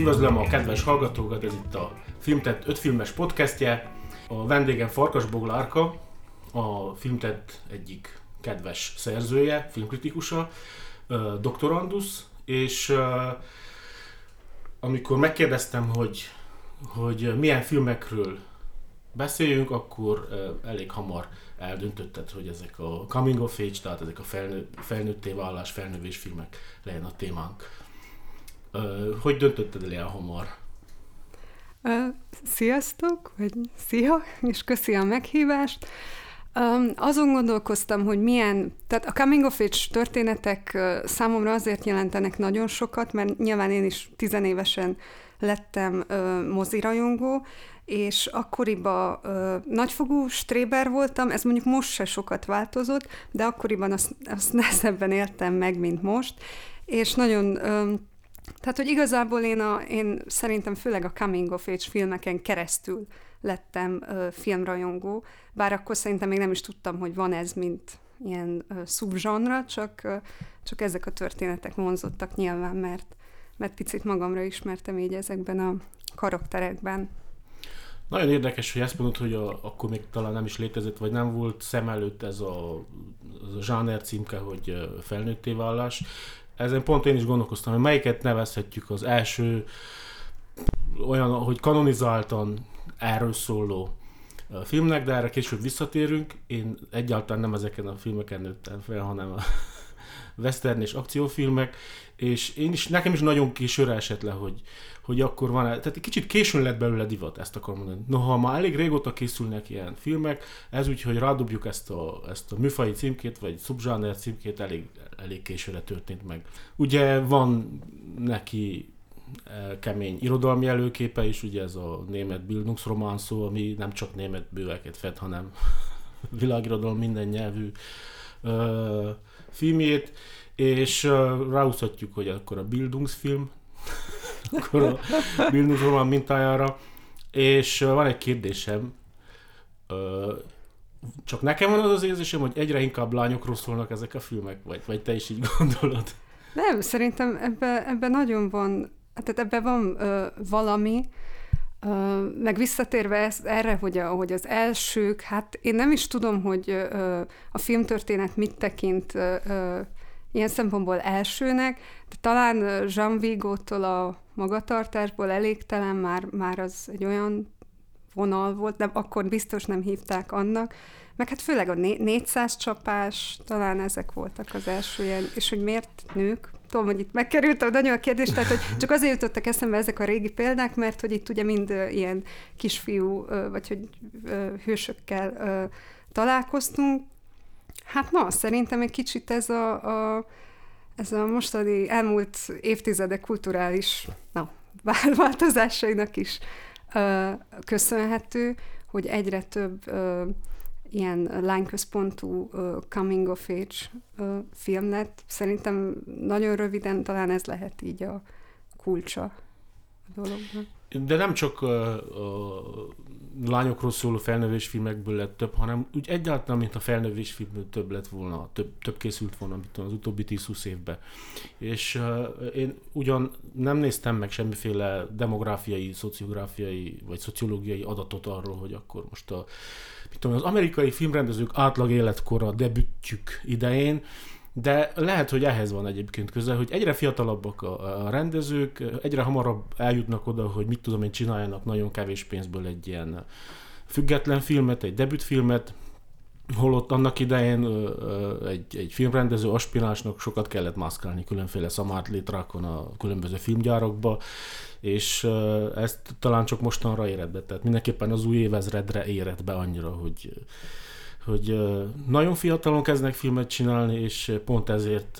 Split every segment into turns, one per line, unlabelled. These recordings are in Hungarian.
Üdvözlöm a kedves hallgatókat, ez itt a Filmtett 5 filmes podcastje. A vendégem Farkas Boglárka, a Filmtett egyik kedves szerzője, filmkritikusa, doktorandusz, és amikor megkérdeztem, hogy, hogy milyen filmekről beszéljünk, akkor elég hamar eldöntötted, hogy ezek a coming of age, tehát ezek a felnő, felnőtté válás, felnövés filmek legyen a témánk. Hogy döntötted el ilyen hamar?
Sziasztok, vagy szia, és köszi a meghívást. Azon gondolkoztam, hogy milyen, tehát a coming of age történetek számomra azért jelentenek nagyon sokat, mert nyilván én is tizenévesen lettem mozirajongó, és akkoriban uh, nagyfogú stréber voltam, ez mondjuk most se sokat változott, de akkoriban azt, azt nehezebben éltem meg, mint most, és nagyon um, tehát, hogy igazából én, a, én szerintem főleg a coming of age filmeken keresztül lettem ö, filmrajongó, bár akkor szerintem még nem is tudtam, hogy van ez, mint ilyen ö, szubzsanra, csak, ö, csak ezek a történetek vonzottak nyilván, mert, mert picit magamra ismertem így ezekben a karakterekben.
Nagyon érdekes, hogy ezt mondod, hogy a, akkor még talán nem is létezett, vagy nem volt szem előtt ez a, az a zsáner címke, hogy felnőtté vállás. Ezen pont én is gondolkoztam, hogy melyiket nevezhetjük az első olyan, hogy kanonizáltan erről szóló filmnek, de erre később visszatérünk. Én egyáltalán nem ezeken a filmeken nőttem fel, hanem a western és akciófilmek, és én is, nekem is nagyon későre esett le, hogy, hogy akkor van, tehát egy kicsit későn lett belőle divat, ezt akarom mondani. Noha már elég régóta készülnek ilyen filmek, ez úgy, hogy rádobjuk ezt a, ezt a műfai címkét, vagy szubzsáner címkét, elég, elég későre történt meg. Ugye van neki e, kemény irodalmi előképe is, ugye ez a német Bildungsroman szó, ami nem csak német bőveket fed, hanem világirodalom minden nyelvű ö, filmjét, és uh, ráhúzhatjuk, hogy akkor a Bildungsfilm, akkor a Bildungsroman mintájára, és uh, van egy kérdésem, uh, csak nekem van az az érzésem, hogy egyre inkább lányokról szólnak ezek a filmek, vagy, vagy te is így gondolod?
Nem, szerintem ebben ebbe nagyon van, tehát ebben van ö, valami, ö, meg visszatérve ez, erre, hogy, a, hogy az elsők, hát én nem is tudom, hogy ö, a filmtörténet mit tekint ö, ilyen szempontból elsőnek, de talán Jean Vigo-tól a magatartásból elégtelen már, már az egy olyan vonal volt, de akkor biztos nem hívták annak, meg hát főleg a 400 csapás, talán ezek voltak az első ilyen, és hogy miért nők, tudom, hogy itt megkerült a nagyon a kérdés, tehát hogy csak azért jutottak eszembe ezek a régi példák, mert hogy itt ugye mind ilyen kisfiú, vagy hogy hősökkel találkoztunk, Hát na, szerintem egy kicsit ez a, a, ez a mostani elmúlt évtizedek kulturális na, változásainak is ö, köszönhető, hogy egyre több ö, ilyen lányközpontú ö, coming of age ö, film lett. Szerintem nagyon röviden talán ez lehet így a kulcsa a dolognak.
De nem csak a, a lányokról szóló felnövés filmekből lett több, hanem úgy egyáltalán, mint a felnövés filmből több lett volna, több, több készült volna mint az utóbbi 10-20 évben. És uh, én ugyan nem néztem meg semmiféle demográfiai, szociográfiai vagy szociológiai adatot arról, hogy akkor most a, mit tudom, az amerikai filmrendezők átlag életkora debütjük idején de lehet, hogy ehhez van egyébként köze, hogy egyre fiatalabbak a, rendezők, egyre hamarabb eljutnak oda, hogy mit tudom én csináljanak nagyon kevés pénzből egy ilyen független filmet, egy debütfilmet, holott annak idején egy, egy filmrendező aspiránsnak sokat kellett mászkálni különféle szamárt létrákon a különböző filmgyárakba, és ezt talán csak mostanra érett be, tehát mindenképpen az új évezredre érett be annyira, hogy hogy nagyon fiatalon kezdnek filmet csinálni, és pont ezért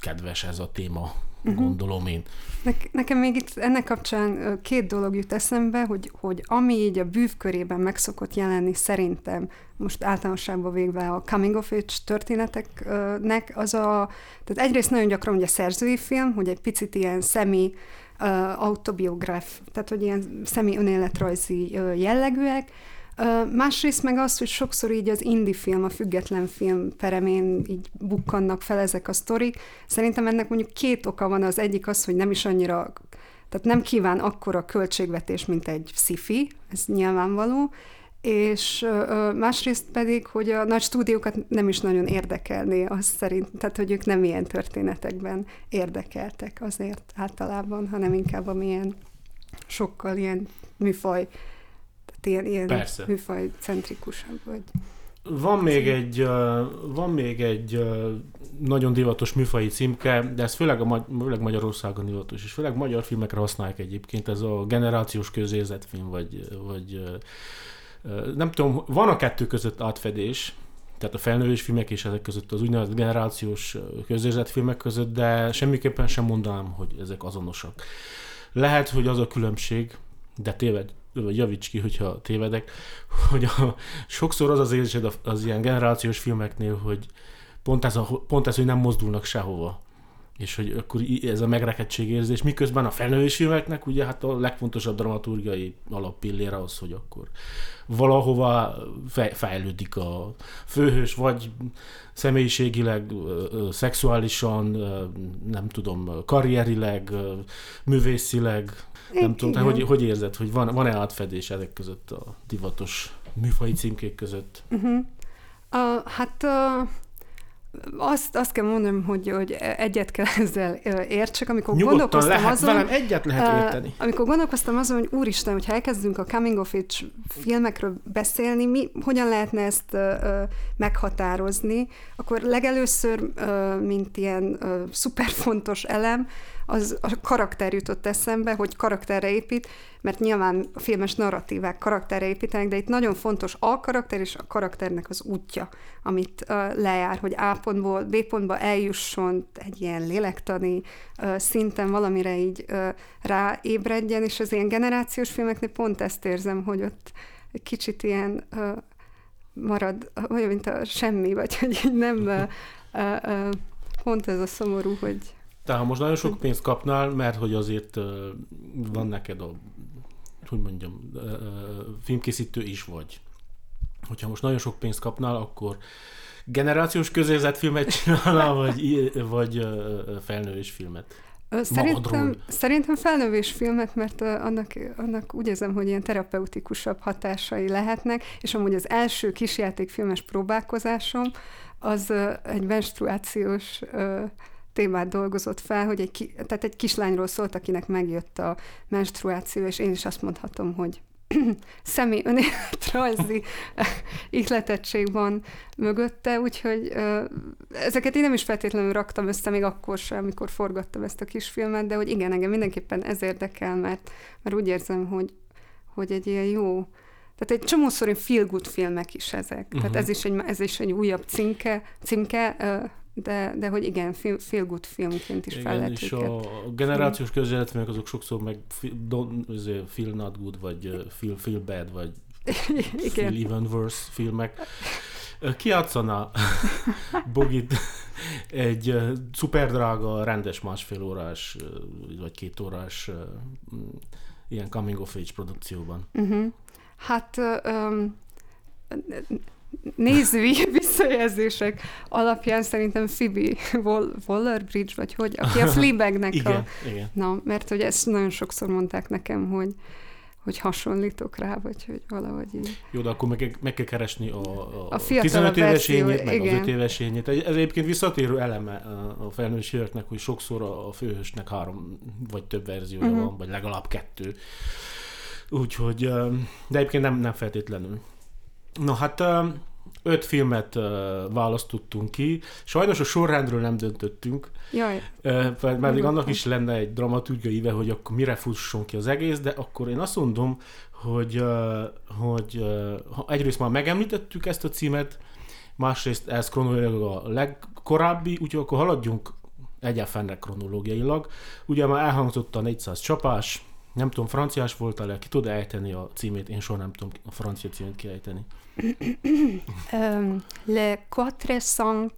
kedves ez a téma, uh-huh. gondolom én.
Ne- nekem még itt ennek kapcsán két dolog jut eszembe, hogy, hogy ami így a bűvkörében meg szokott jelenni szerintem, most általánosságban végve a coming of age történeteknek, az a, tehát egyrészt nagyon gyakran ugye szerzői film, hogy egy picit ilyen szemi autobiográf, tehát hogy ilyen szemi önéletrajzi jellegűek, Másrészt meg az, hogy sokszor így az indie film, a független film peremén így bukkannak fel ezek a sztorik. Szerintem ennek mondjuk két oka van. Az egyik az, hogy nem is annyira tehát nem kíván akkora költségvetés, mint egy sci ez nyilvánvaló, és másrészt pedig, hogy a nagy stúdiókat nem is nagyon érdekelné, az szerint, tehát hogy ők nem ilyen történetekben érdekeltek azért általában, hanem inkább amilyen sokkal ilyen műfaj, ilyen, ilyen Persze. műfaj centrikusabb vagy.
Van még egy, van még egy nagyon divatos műfai címke, de ez főleg, a, főleg Magyarországon divatos, és főleg magyar filmekre használják egyébként, ez a generációs közérzetfilm, vagy, vagy nem tudom, van a kettő között átfedés, tehát a felnővés filmek és ezek között az úgynevezett generációs közérzetfilmek között, de semmiképpen sem mondanám, hogy ezek azonosak. Lehet, hogy az a különbség, de téved, vagy javíts ki, hogyha tévedek, hogy a, sokszor az az érzésed az, ilyen generációs filmeknél, hogy pont ez, a, pont ez, hogy nem mozdulnak sehova és hogy akkor ez a megrekedtség érzés, miközben a felnővés filmeknek ugye hát a legfontosabb dramaturgiai alappillér az, hogy akkor valahova fejlődik a főhős, vagy személyiségileg, szexuálisan, nem tudom, karrierileg, művészileg, nem tudom, te hogy, hogy érzed, hogy van, van-e átfedés ezek között a divatos műfai címkék között?
Uh-huh. Uh, hát uh, azt, azt kell mondanom, hogy, hogy egyet kell ezzel értsek, amikor
Nyugodtan
gondolkoztam
lehet,
azon...
velem egyet lehet érteni.
Amikor gondolkoztam azon, hogy úristen, hogyha elkezdünk a coming of age filmekről beszélni, mi, hogyan lehetne ezt meghatározni, akkor legelőször, mint ilyen uh, szuper fontos elem, az a karakter jutott eszembe, hogy karakterre épít, mert nyilván a filmes narratívák karakterre építenek, de itt nagyon fontos a karakter és a karakternek az útja, amit uh, lejár, hogy A pontból B pontba eljusson egy ilyen lélektani uh, szinten valamire így uh, ráébredjen, és az ilyen generációs filmeknél pont ezt érzem, hogy ott egy kicsit ilyen uh, marad, olyan, mint a semmi, vagy hogy nem uh, uh, pont ez a szomorú, hogy
tehát ha most nagyon sok pénzt kapnál, mert hogy azért van neked a, hogy mondjam, filmkészítő is vagy. Hogyha most nagyon sok pénzt kapnál, akkor generációs közérzetfilmet csinálnál, vagy, vagy felnővés filmet?
Szerintem, szerintem felnövés filmet, mert annak, annak úgy érzem, hogy ilyen terapeutikusabb hatásai lehetnek, és amúgy az első kisjátékfilmes próbálkozásom az egy menstruációs témát dolgozott fel, hogy egy, tehát egy kislányról szólt, akinek megjött a menstruáció, és én is azt mondhatom, hogy személy önéletrajzi ihletettség van mögötte, úgyhogy ezeket én nem is feltétlenül raktam össze még akkor sem, amikor forgattam ezt a kisfilmet, de hogy igen, engem mindenképpen ez érdekel, mert, mert úgy érzem, hogy, hogy egy ilyen jó, tehát egy csomószor feel good filmek is ezek. Uh-huh. Tehát mhm. ez is egy, ez is egy újabb címke, címke de, de hogy igen, feel, feel good filmként is igen, fel lehet és
őket. a generációs közéletfilmek azok sokszor meg feel, feel not good, vagy feel, feel bad, vagy igen. feel even worse filmek. Ki játszana Bogit egy szuperdrága, rendes másfél órás, vagy két órás uh, ilyen coming of age produkcióban?
Uh-huh. Hát um, nézői visszajelzések alapján szerintem Phoebe Waller-Bridge, vagy hogy, aki a Fleabagnek
igen,
a...
Igen.
Na, mert hogy ezt nagyon sokszor mondták nekem, hogy hogy hasonlítok rá, vagy hogy valahogy így.
Jó, de akkor meg, meg kell keresni a, a, a 15 éves ényét, meg igen. az 5 éves ényét. Ez egyébként visszatérő eleme a felnős éveknek, hogy sokszor a főhősnek három vagy több verziója uh-huh. van, vagy legalább kettő. Úgyhogy, de egyébként nem, nem feltétlenül. Na hát öt filmet választottunk ki. Sajnos a sorrendről nem döntöttünk.
Jaj.
Mert még annak is lenne egy dramaturgiai íve, hogy akkor mire fusson ki az egész, de akkor én azt mondom, hogy, hogy egyrészt már megemlítettük ezt a címet, másrészt ez kronológiailag a legkorábbi, úgyhogy akkor haladjunk egyáltalán kronológiailag. Ugye már elhangzott a 400 csapás, nem tudom, franciás voltál-e, ki tud ejteni a címét? Én soha nem tudom a francia címét kiejteni.
Le 400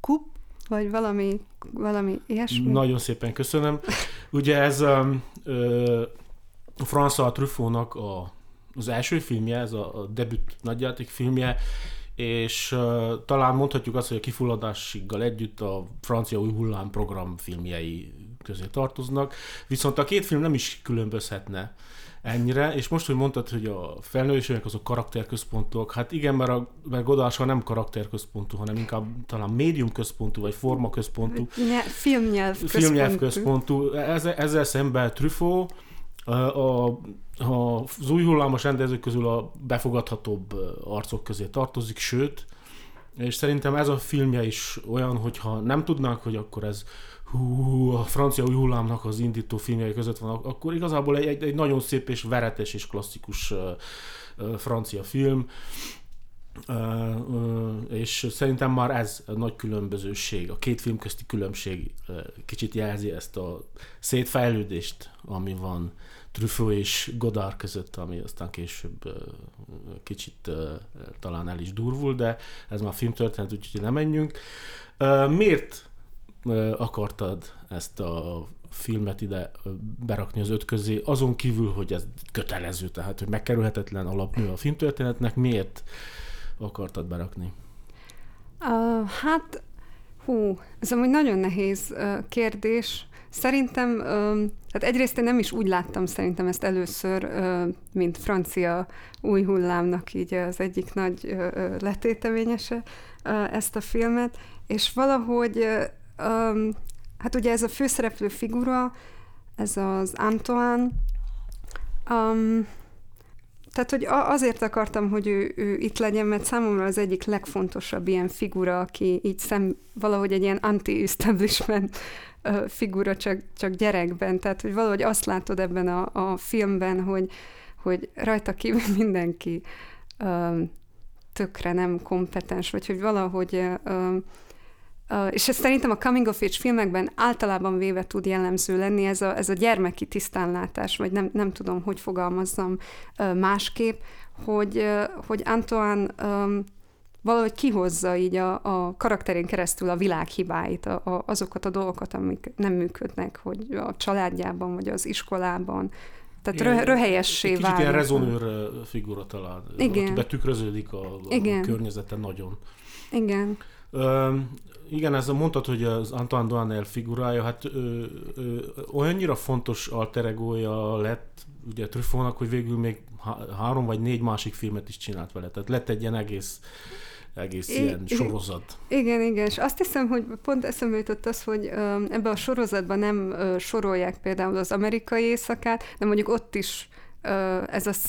coupe, vagy valami, valami ilyesmi.
Nagyon szépen köszönöm. Ugye ez um, uh, François Truffautnak a, az első filmje, ez a, a debüt nagyjáték filmje, és uh, talán mondhatjuk azt, hogy a kifulladásiggal együtt a francia új hullám program filmjei közé tartoznak, viszont a két film nem is különbözhetne ennyire, és most, hogy mondtad, hogy a felnővések azok karakterközpontok, hát igen, mert, a, mert Godard nem karakterközpontú, hanem inkább talán médium központú, vagy forma központú.
Filmnyelv központú. Filmnyelv központú.
Ezzel, ezzel szemben Truffaut a, a, az új hullámos rendezők közül a befogadhatóbb arcok közé tartozik, sőt, és szerintem ez a filmje is olyan, hogyha nem tudnánk, hogy akkor ez hú, a francia új hullámnak az indító filmjei között van, akkor igazából egy, egy, egy nagyon szép és veretes és klasszikus uh, uh, francia film, Uh, és szerintem már ez a nagy különbözőség, a két film közti különbség kicsit jelzi ezt a szétfejlődést, ami van Truffaut és Godard között, ami aztán később kicsit talán el is durvul, de ez már filmtörténet, úgyhogy nem menjünk. Miért akartad ezt a filmet ide berakni az öt közé, azon kívül, hogy ez kötelező, tehát hogy megkerülhetetlen alapmű a filmtörténetnek, miért akartad berakni?
Uh, hát, hú, ez amúgy nagyon nehéz uh, kérdés. Szerintem, uh, hát egyrészt én nem is úgy láttam szerintem ezt először, uh, mint francia új hullámnak így az egyik nagy uh, letéteményese uh, ezt a filmet, és valahogy uh, um, hát ugye ez a főszereplő figura, ez az Antoine, um, tehát, hogy azért akartam, hogy ő, ő itt legyen, mert számomra az egyik legfontosabb ilyen figura, aki így szem, valahogy egy ilyen anti-establishment figura csak, csak gyerekben. Tehát, hogy valahogy azt látod ebben a, a filmben, hogy, hogy rajta kívül mindenki um, tökre nem kompetens, vagy hogy valahogy um, és ez szerintem a coming of age filmekben általában véve tud jellemző lenni ez a, ez a gyermeki tisztánlátás, vagy nem, nem tudom, hogy fogalmazzam másképp, hogy, hogy Antoine um, valahogy kihozza így a, a karakterén keresztül a világ hibáit, a, a, azokat a dolgokat, amik nem működnek, hogy a családjában, vagy az iskolában. Tehát Igen, röhelyessé
válik. Kicsit ilyen rezonőr figura talán. Igen. Ott betükröződik a, a Igen. környezete nagyon.
Igen.
Igen, ez a mondtad, hogy az Antoine Duanel figurája, hát ö, ö, olyannyira fontos alteregója lett ugye Truffautnak, hogy végül még három vagy négy másik filmet is csinált vele. Tehát lett egy ilyen egész egész I- ilyen sorozat.
Igen, igen, és azt hiszem, hogy pont eszembe jutott az, hogy ebbe a sorozatban nem sorolják például az amerikai éjszakát, de mondjuk ott is ez az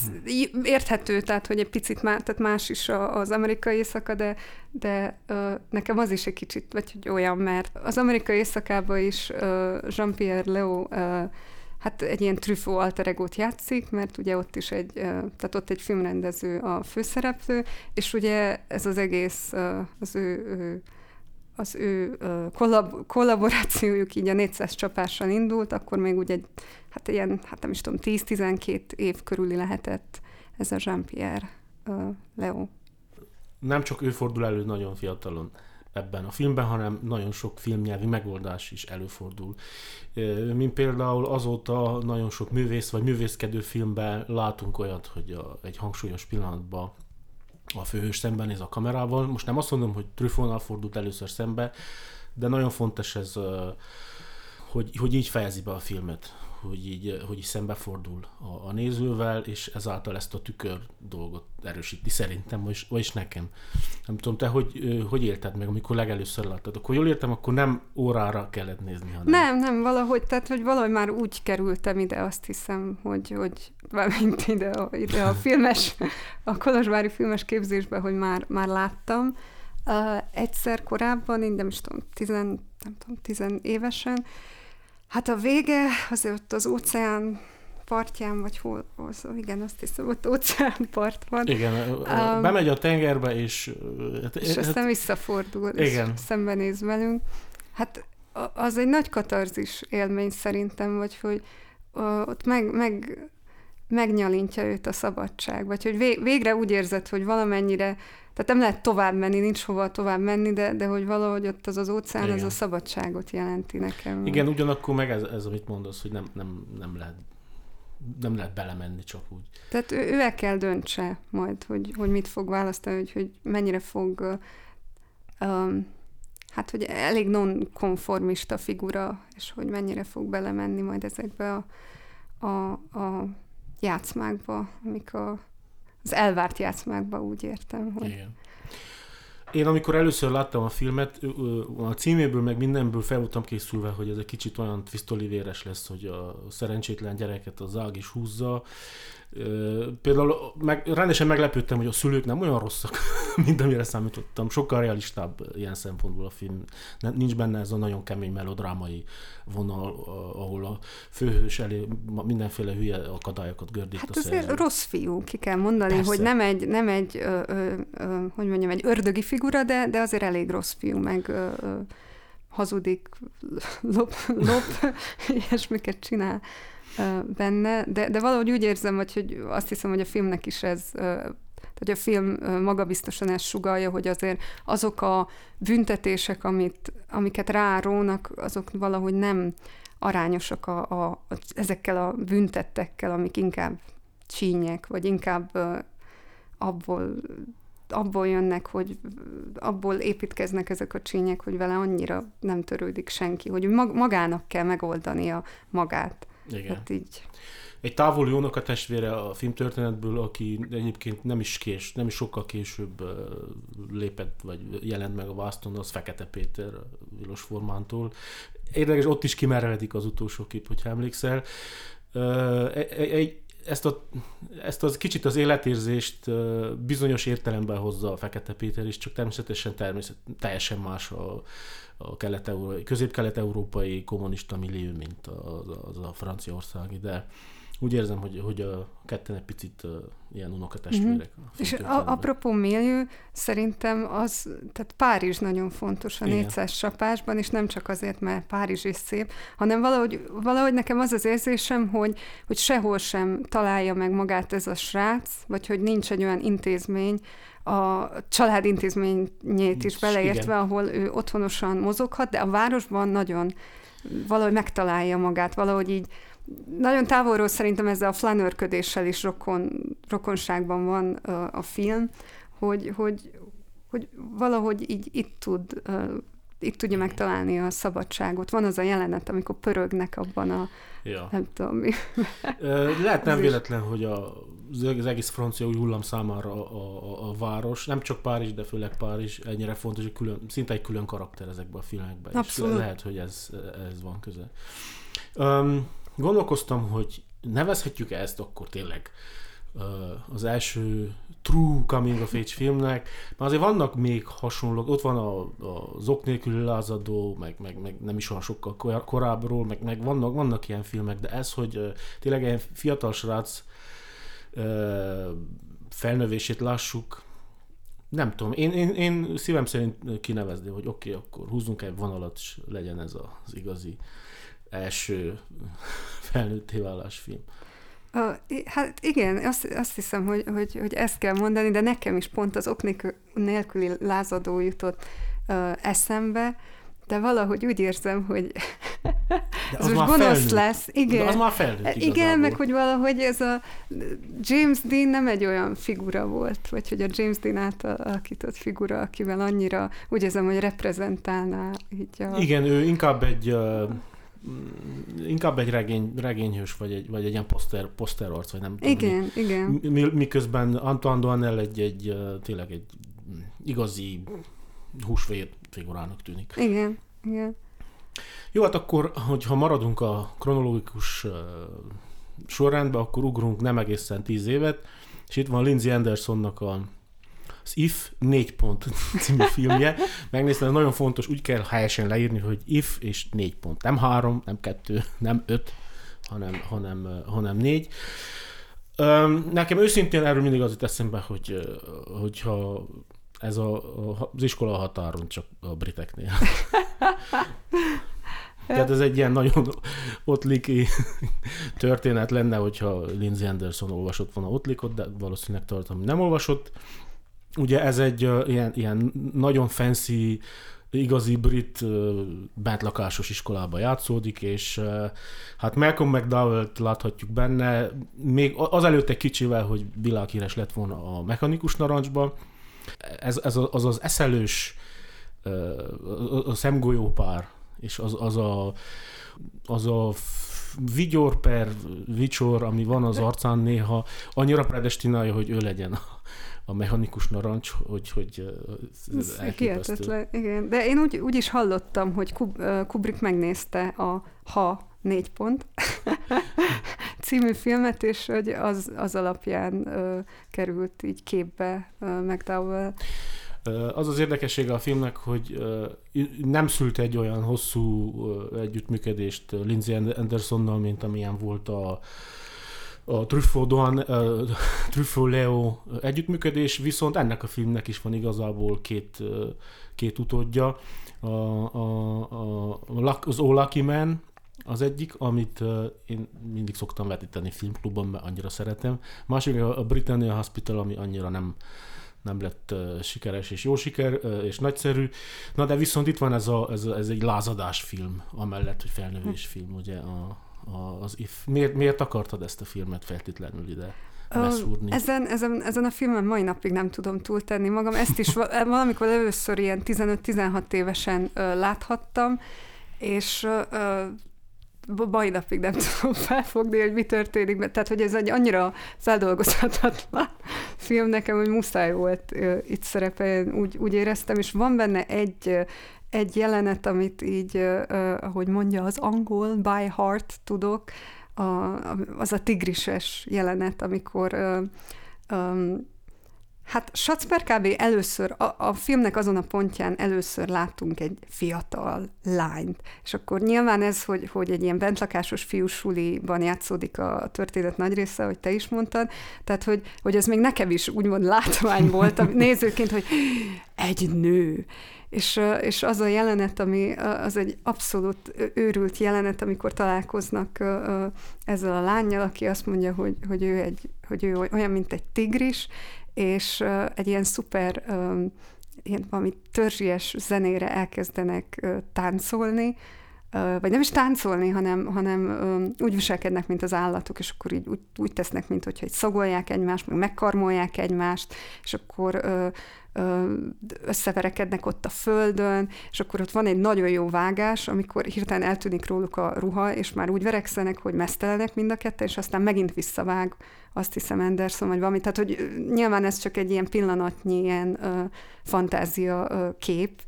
érthető, tehát hogy egy picit má, tehát más is az amerikai éjszaka, de, de nekem az is egy kicsit, vagy hogy olyan, mert az amerikai éjszakában is Jean-Pierre Leo hát egy ilyen trüfó alteregót játszik, mert ugye ott is egy, tehát ott egy filmrendező a főszereplő, és ugye ez az egész az ő, ő az ő kollab- kollaborációjuk így a 400 csapással indult, akkor még ugye egy, hát ilyen, hát nem is tudom, 10-12 év körüli lehetett ez a Jean-Pierre uh, Leo.
Nem csak ő fordul elő nagyon fiatalon ebben a filmben, hanem nagyon sok filmnyelvi megoldás is előfordul. Mint például azóta nagyon sok művész vagy művészkedő filmben látunk olyat, hogy a, egy hangsúlyos pillanatban a főhős szembenéz a kamerával. Most nem azt mondom, hogy Truffautnál fordult először szembe, de nagyon fontos ez, hogy, hogy így fejezi be a filmet hogy így, hogy így szembefordul a, a nézővel, és ezáltal ezt a tükör dolgot erősíti szerintem, vagyis, vagyis nekem. Nem tudom, te hogy, hogy élted meg, amikor legelőször láttad? Akkor jól értem, akkor nem órára kellett nézni, hanem...
Nem, nem, valahogy, tehát hogy valahogy már úgy kerültem ide, azt hiszem, hogy, hogy mint ide ide a filmes, a Kolozsvári filmes képzésbe, hogy már, már láttam. Uh, egyszer korábban, én nem is tudom, tizen, nem tudom, tizen évesen, Hát a vége, azért ott az óceán partján, vagy hol, szó, igen, azt hiszem, ott óceánpart van.
Igen, um, bemegy a tengerbe, és...
Hát, és hát, aztán visszafordul, igen. és szembenéz velünk. Hát az egy nagy katarzis élmény szerintem, vagy hogy ott meg, meg, megnyalintja őt a szabadság, vagy hogy végre úgy érzed, hogy valamennyire tehát nem lehet tovább menni, nincs hova tovább menni, de, de hogy valahogy ott az az óceán, Igen. az a szabadságot jelenti nekem.
Igen, ugyanakkor meg ez, ez amit mondasz, hogy nem, nem, nem lehet nem lehet belemenni csak úgy.
Tehát ő, ő el kell döntse majd, hogy, hogy mit fog választani, hogy, hogy mennyire fog um, hát, hogy elég non-konformista figura, és hogy mennyire fog belemenni majd ezekbe a, a, a játszmákba, amik a, az elvárt játszmákba, úgy értem, hogy... Igen.
Én amikor először láttam a filmet, a címéből meg mindenből fel voltam készülve, hogy ez egy kicsit olyan twistolivéres lesz, hogy a szerencsétlen gyereket az ág is húzza, Például meg, rendesen meglepődtem, hogy a szülők nem olyan rosszak, mint amire számítottam. Sokkal realistább ilyen szempontból a film. Nincs benne ez a nagyon kemény melodrámai vonal, ahol a főhős elé mindenféle hülye akadályokat gördít
hát a ez rossz fiú, ki kell mondani, Persze. hogy nem egy, nem egy ö, ö, ö, hogy mondjam, egy ördögi figura, de, de azért elég rossz fiú, meg ö, ö, hazudik, lop, lop ilyesmiket csinál benne, de, de valahogy úgy érzem, hogy, hogy azt hiszem, hogy a filmnek is ez, tehát a film maga biztosan ezt sugalja, hogy azért azok a büntetések, amit, amiket rárónak, azok valahogy nem arányosak a, a, ezekkel a büntettekkel, amik inkább csínyek, vagy inkább abból abból jönnek, hogy abból építkeznek ezek a csínyek, hogy vele annyira nem törődik senki, hogy magának kell megoldania magát. Igen. Hát így.
Egy távoli a testvére a filmtörténetből, aki egyébként nem is kés, nem is sokkal később lépett, vagy jelent meg a vászton, az Fekete Péter Vilos Formántól. Érdekes, ott is kimerevedik az utolsó kép, hogyha emlékszel. Egy, ezt, a, ezt az kicsit az életérzést bizonyos értelemben hozza a Fekete Péter is, csak természetesen természet, teljesen más a, a kelet közép-kelet-európai kommunista millió, mint az, az a franciaországi, de úgy érzem, hogy, hogy a ketten egy picit uh, ilyen unokatestvérek. Mm-hmm.
És a, apropó millió, szerintem az, tehát Párizs nagyon fontos a 400 csapásban, és nem csak azért, mert Párizs is szép, hanem valahogy, valahogy nekem az az érzésem, hogy, hogy sehol sem találja meg magát ez a srác, vagy hogy nincs egy olyan intézmény, a család intézményét is beleértve, Igen. ahol ő otthonosan mozoghat, de a városban nagyon valahogy megtalálja magát, valahogy így nagyon távolról szerintem ezzel a flanőrködéssel is rokon, rokonságban van a, a film, hogy, hogy, hogy valahogy így itt tud itt tudja megtalálni a szabadságot. Van az a jelenet, amikor pörögnek abban a ja. nem tudom mi.
Lehet nem véletlen, hogy a, az egész francia új hullám számára a, a, a város, nem csak Párizs, de főleg Párizs ennyire fontos, hogy külön, szinte egy külön karakter ezekben a filmekben. Abszolút. És lehet, hogy ez, ez van köze. Um, gondolkoztam, hogy nevezhetjük ezt akkor tényleg az első true coming of age filmnek, mert azért vannak még hasonlók, ott van a, a Zok nélküli lázadó, meg, meg, meg, nem is olyan sokkal korábbról, meg, meg vannak, vannak ilyen filmek, de ez, hogy tényleg egy fiatal srác felnövését lássuk, nem tudom, én, én, én szívem szerint kinevezni, hogy oké, okay, akkor húzzunk egy vonalat, és legyen ez az igazi első felnőtté válás film.
Uh, hát igen, azt, azt hiszem, hogy, hogy, hogy ezt kell mondani, de nekem is pont az ok nélküli lázadó jutott uh, eszembe, de valahogy úgy érzem, hogy ez most gonosz felnőtt. lesz. Igen,
de az már felnőtt
igazából. Igen, meg hogy valahogy ez a James Dean nem egy olyan figura volt, vagy hogy a James Dean által alakított figura, akivel annyira úgy érzem, hogy reprezentálná így a...
Igen, ő inkább egy uh, inkább egy regény, regényhős, vagy egy, vagy egy ilyen poszter, poszterarc, vagy nem
tudom. Igen, mi, igen.
Mi, miközben Antoine Doanel egy, egy, tényleg egy igazi húsvér figurának tűnik.
Igen, igen.
Jó, hát akkor, hogyha maradunk a kronológikus uh, sorrendben, akkor ugrunk nem egészen tíz évet, és itt van Lindsay Andersonnak a az If 4 pont című filmje. Megnéztem, ez nagyon fontos, úgy kell helyesen leírni, hogy If és 4 pont. Nem 3, nem 2, nem 5, hanem, hanem, hanem 4. Nekem őszintén erről mindig az jut eszembe, hogy, hogyha ez a, az iskola határon csak a briteknél. Tehát ez egy ilyen nagyon otliki történet lenne, hogyha Lindsay Anderson olvasott volna otlikot, de valószínűleg tartom, nem olvasott. Ugye ez egy uh, ilyen, ilyen nagyon fancy, igazi brit uh, bentlakásos iskolába játszódik, és uh, hát Malcolm McDowell-t láthatjuk benne, még azelőtt egy kicsivel, hogy világhíres lett volna a mechanikus narancsba. Ez, ez az az eszelős, a szemgolyó pár, és az, az a, az a vigyor per vicsor, ami van az arcán néha, annyira predestinálja, hogy ő legyen a, mechanikus narancs, hogy, hogy
ez elképesztő. igen. De én úgy, úgy is hallottam, hogy Kubrick megnézte a Ha négy pont című filmet, és hogy az, az alapján ö, került így képbe ö, McDowell.
Az az érdekessége a filmnek, hogy nem szült egy olyan hosszú együttműködést Lindsay Andersonnal, mint amilyen volt a, a Truffaut, Dohan, uh, Leo együttműködés, viszont ennek a filmnek is van igazából két, két utódja. A, a, a, az All Lucky Man, az egyik, amit én mindig szoktam vetíteni filmklubban, mert annyira szeretem. Másik a Britannia Hospital, ami annyira nem, nem lett sikeres és jó siker, és nagyszerű. Na de viszont itt van ez, a, ez, ez egy lázadás film, amellett, hogy felnövés film, ugye a, az if. Miért, miért akartad ezt a filmet feltétlenül ide? Beszúrni.
Ezen, ezen, ezen a filmen mai napig nem tudom túltenni magam. Ezt is valamikor először ilyen 15-16 évesen ö, láthattam, és ö, mai napig nem tudom felfogni, hogy mi történik, tehát hogy ez egy annyira feldolgozhatatlan film nekem, hogy muszáj volt itt szerepelni, úgy, úgy éreztem, és van benne egy, egy jelenet, amit így, ahogy mondja az angol, by heart tudok, a, az a tigrises jelenet, amikor um, Hát Schatzper kb. először, a, a filmnek azon a pontján először láttunk egy fiatal lányt, és akkor nyilván ez, hogy, hogy egy ilyen bentlakásos fiúsuliban játszódik a történet nagy része, hogy te is mondtad, tehát hogy, hogy ez még nekem is úgymond látvány volt a nézőként, hogy egy nő, és, és az a jelenet, ami az egy abszolút őrült jelenet, amikor találkoznak ezzel a lányjal, aki azt mondja, hogy, hogy, ő, egy, hogy ő olyan, mint egy tigris, és egy ilyen szuper, ilyen valami törzsies zenére elkezdenek táncolni, vagy nem is táncolni, hanem, hanem úgy viselkednek, mint az állatok, és akkor így úgy, úgy tesznek, mint hogyha szagolják egymást, meg megkarmolják egymást, és akkor összeverekednek ott a földön, és akkor ott van egy nagyon jó vágás, amikor hirtelen eltűnik róluk a ruha, és már úgy verekszenek, hogy mesztelenek mind a ketten, és aztán megint visszavág, azt hiszem Anderson, vagy valami. Tehát, hogy nyilván ez csak egy ilyen pillanatnyi ilyen uh, fantázia uh, kép,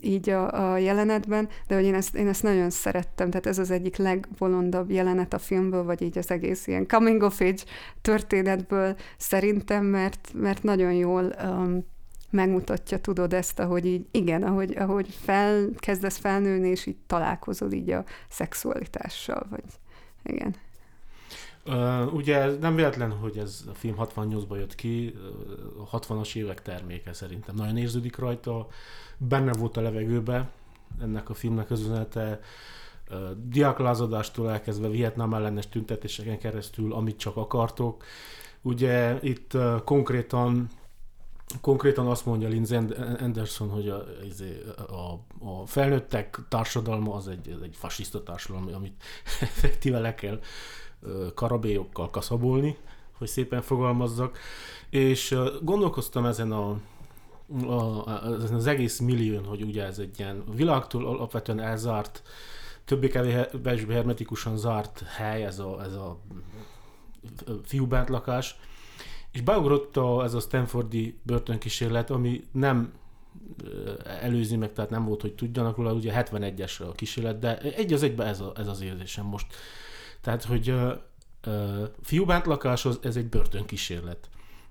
így a, a jelenetben, de hogy én ezt, én ezt nagyon szerettem, tehát ez az egyik legbolondabb jelenet a filmből, vagy így az egész ilyen coming of age történetből szerintem, mert, mert nagyon jól um, megmutatja, tudod ezt, ahogy így, igen, ahogy, ahogy fel, kezdesz felnőni, és így találkozol így a szexualitással, vagy igen.
Uh, ugye nem véletlen, hogy ez a film 68-ban jött ki, a 60-as évek terméke szerintem. Nagyon érződik rajta, benne volt a levegőbe ennek a filmnek az üzenete, diáklázadástól elkezdve Vietnám ellenes tüntetéseken keresztül, amit csak akartok. Ugye itt konkrétan konkrétan azt mondja Lindsay Anderson, hogy a, izé, a, a felnőttek társadalma az egy, egy fasiszta társadalom, amit effektíve le kell karabélyokkal kaszabolni, hogy szépen fogalmazzak, és gondolkoztam ezen a, az egész millión, hogy ugye ez egy ilyen világtól alapvetően elzárt, többé-kevésbé hermetikusan zárt hely, ez a, ez a fiúbentlakás, és beugrott a, ez a Stanfordi börtönkísérlet, ami nem előzi meg, tehát nem volt, hogy tudjanak róla, ugye 71-es a kísérlet, de egy az egyben ez, a, ez az érzésem most. Tehát, hogy uh, uh, fiúbántlakás az, ez egy börtönkísérlet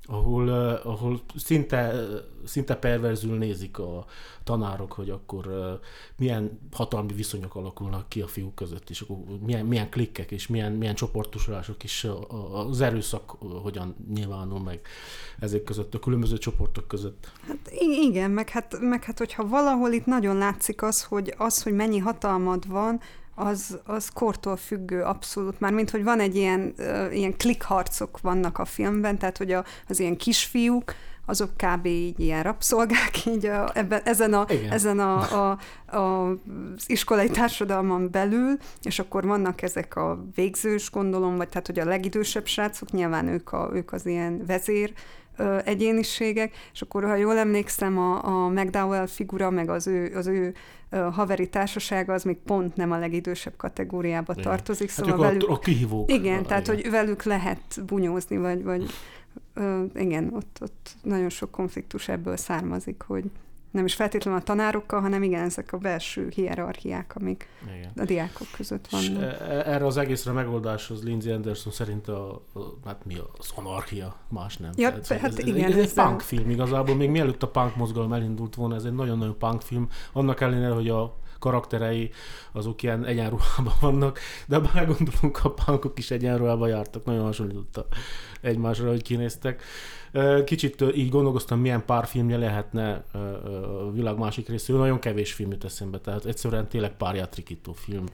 ahol, ahol szinte, szinte perverzül nézik a tanárok, hogy akkor milyen hatalmi viszonyok alakulnak ki a fiúk között, és akkor milyen, milyen klikkek és milyen, milyen csoportosulások is az erőszak hogyan nyilvánul meg ezek között, a különböző csoportok között.
Hát igen, meg hát, meg hát hogyha valahol itt nagyon látszik az, hogy az, hogy mennyi hatalmad van, az, az kortól függő abszolút, már mint hogy van egy ilyen, ilyen klikharcok vannak a filmben, tehát hogy a, az ilyen kisfiúk, azok kb. így ilyen rabszolgák, így a, ebben, ezen, a, ezen a, a, a, az iskolai társadalman belül, és akkor vannak ezek a végzős, gondolom, vagy tehát, hogy a legidősebb srácok, nyilván ők, a, ők az ilyen vezér ö, egyéniségek, és akkor, ha jól emlékszem, a, a McDowell figura, meg az ő, az ő ö, haveri társasága, az még pont nem a legidősebb kategóriába igen. tartozik.
Szóval hát velük, a, a kihívók.
Igen, a, tehát, igen. hogy velük lehet bunyózni, vagy, vagy ö, igen, ott, ott nagyon sok konfliktus ebből származik, hogy nem is feltétlenül a tanárokkal, hanem igen, ezek a belső hierarchiák, amik igen. a diákok között vannak.
És e, erre az egészre a megoldás az Lindsay Anderson szerint a, a hát mi az anarchia, más nem.
Ja, Tehát, hát
ez,
igen.
Ez, ez egy punk film igazából, még mielőtt a punk mozgalom elindult volna, ez egy nagyon-nagyon punk film, annak ellenére, hogy a karakterei azok ilyen egyenruhában vannak, de ha gondolunk, a punkok is egyenruhában jártak, nagyon hasonlított egymásra, hogy kinéztek. Kicsit így gondolkoztam, milyen pár filmje lehetne a világ másik részéről. Nagyon kevés film jut eszembe, tehát egyszerűen tényleg párjátrikító film.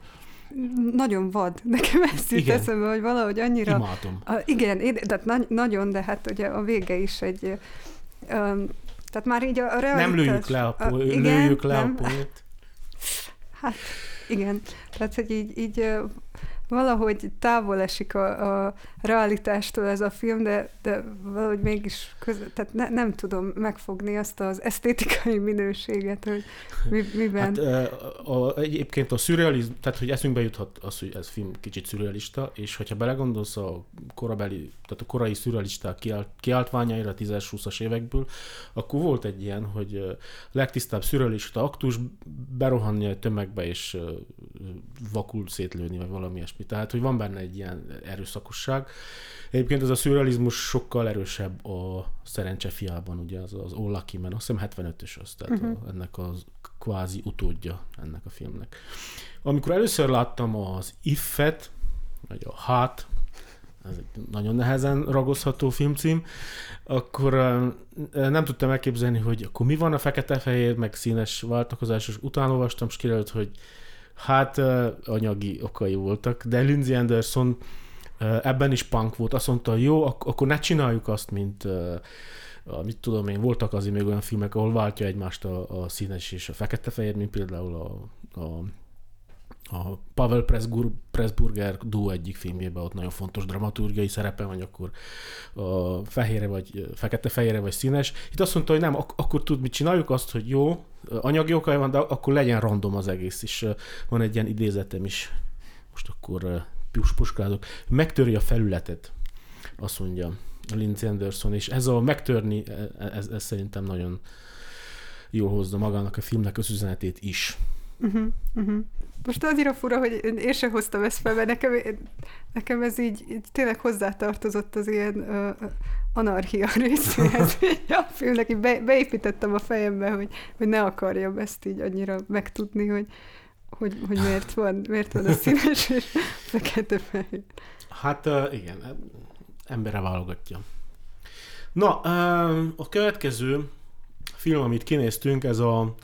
Nagyon vad. Nekem ezt jut eszembe, hogy valahogy annyira...
Imádom.
A, igen, én, de na, nagyon, de hát ugye a vége is egy... Um, tehát már így a realitás...
Nem lőjük le a, po- a igen, lőjük le nem. a poét.
Hát igen, tehát hogy így, így valahogy távol esik a, a realitástól ez a film, de, de valahogy mégis között, tehát ne, nem tudom megfogni azt az esztétikai minőséget, hogy mi, miben. Hát,
a, a, egyébként a szürrealizm, tehát hogy eszünkbe juthat az, hogy ez film kicsit szürrealista, és hogyha belegondolsz a korabeli, tehát a korai szürrealisták kiált, kiáltványaira a 10-20-as évekből, akkor volt egy ilyen, hogy legtisztább szürrealista aktus berohanni a tömegbe és vakul szétlőni, vagy valami ilyesmi. Tehát, hogy van benne egy ilyen erőszakosság. Egyébként ez a szürrealizmus sokkal erősebb a szerencse fiában, ugye az, az All Lucky Man, azt hiszem 75-ös az, tehát uh-huh. a, ennek az kvázi utódja ennek a filmnek. Amikor először láttam az If-et, vagy a Hát, ez egy nagyon nehezen ragozható filmcím, akkor nem tudtam elképzelni, hogy akkor mi van a fekete-fehér, meg színes váltakozás, és utána olvastam, és kiderült, hogy hát anyagi okai voltak, de Lindsay Anderson ebben is punk volt. Azt mondta, jó, ak- akkor ne csináljuk azt, mint mit tudom én, voltak azért még olyan filmek, ahol váltja egymást a, a színes és a fekete-fehér, mint például a, a a Pavel Pressburger duo egyik filmjében ott nagyon fontos dramaturgiai szerepe van, akkor a fehére vagy fekete-fehére vagy színes. Itt azt mondta, hogy nem, ak- akkor tud mit csináljuk azt, hogy jó, anyagi okai van, de akkor legyen random az egész, és van egy ilyen idézetem is, most akkor puskázok, megtöri a felületet, azt mondja Lindsay Anderson, és ez a megtörni, e, e, ez, ez szerintem nagyon jól hozza magának a filmnek az üzenetét is.
Uh-huh, uh-huh. Most annyira fura, hogy én sem hoztam ezt fel, mert nekem, nekem ez így, így tényleg hozzátartozott az ilyen uh, anarchia részéhez. a filmnek így be, beépítettem a fejembe, hogy, hogy ne akarjam ezt így annyira megtudni, hogy, hogy, hogy miért, van, miért van a színes és fekete fehér.
Hát uh, igen, embere válogatja. Na, a következő film, amit kinéztünk, ez a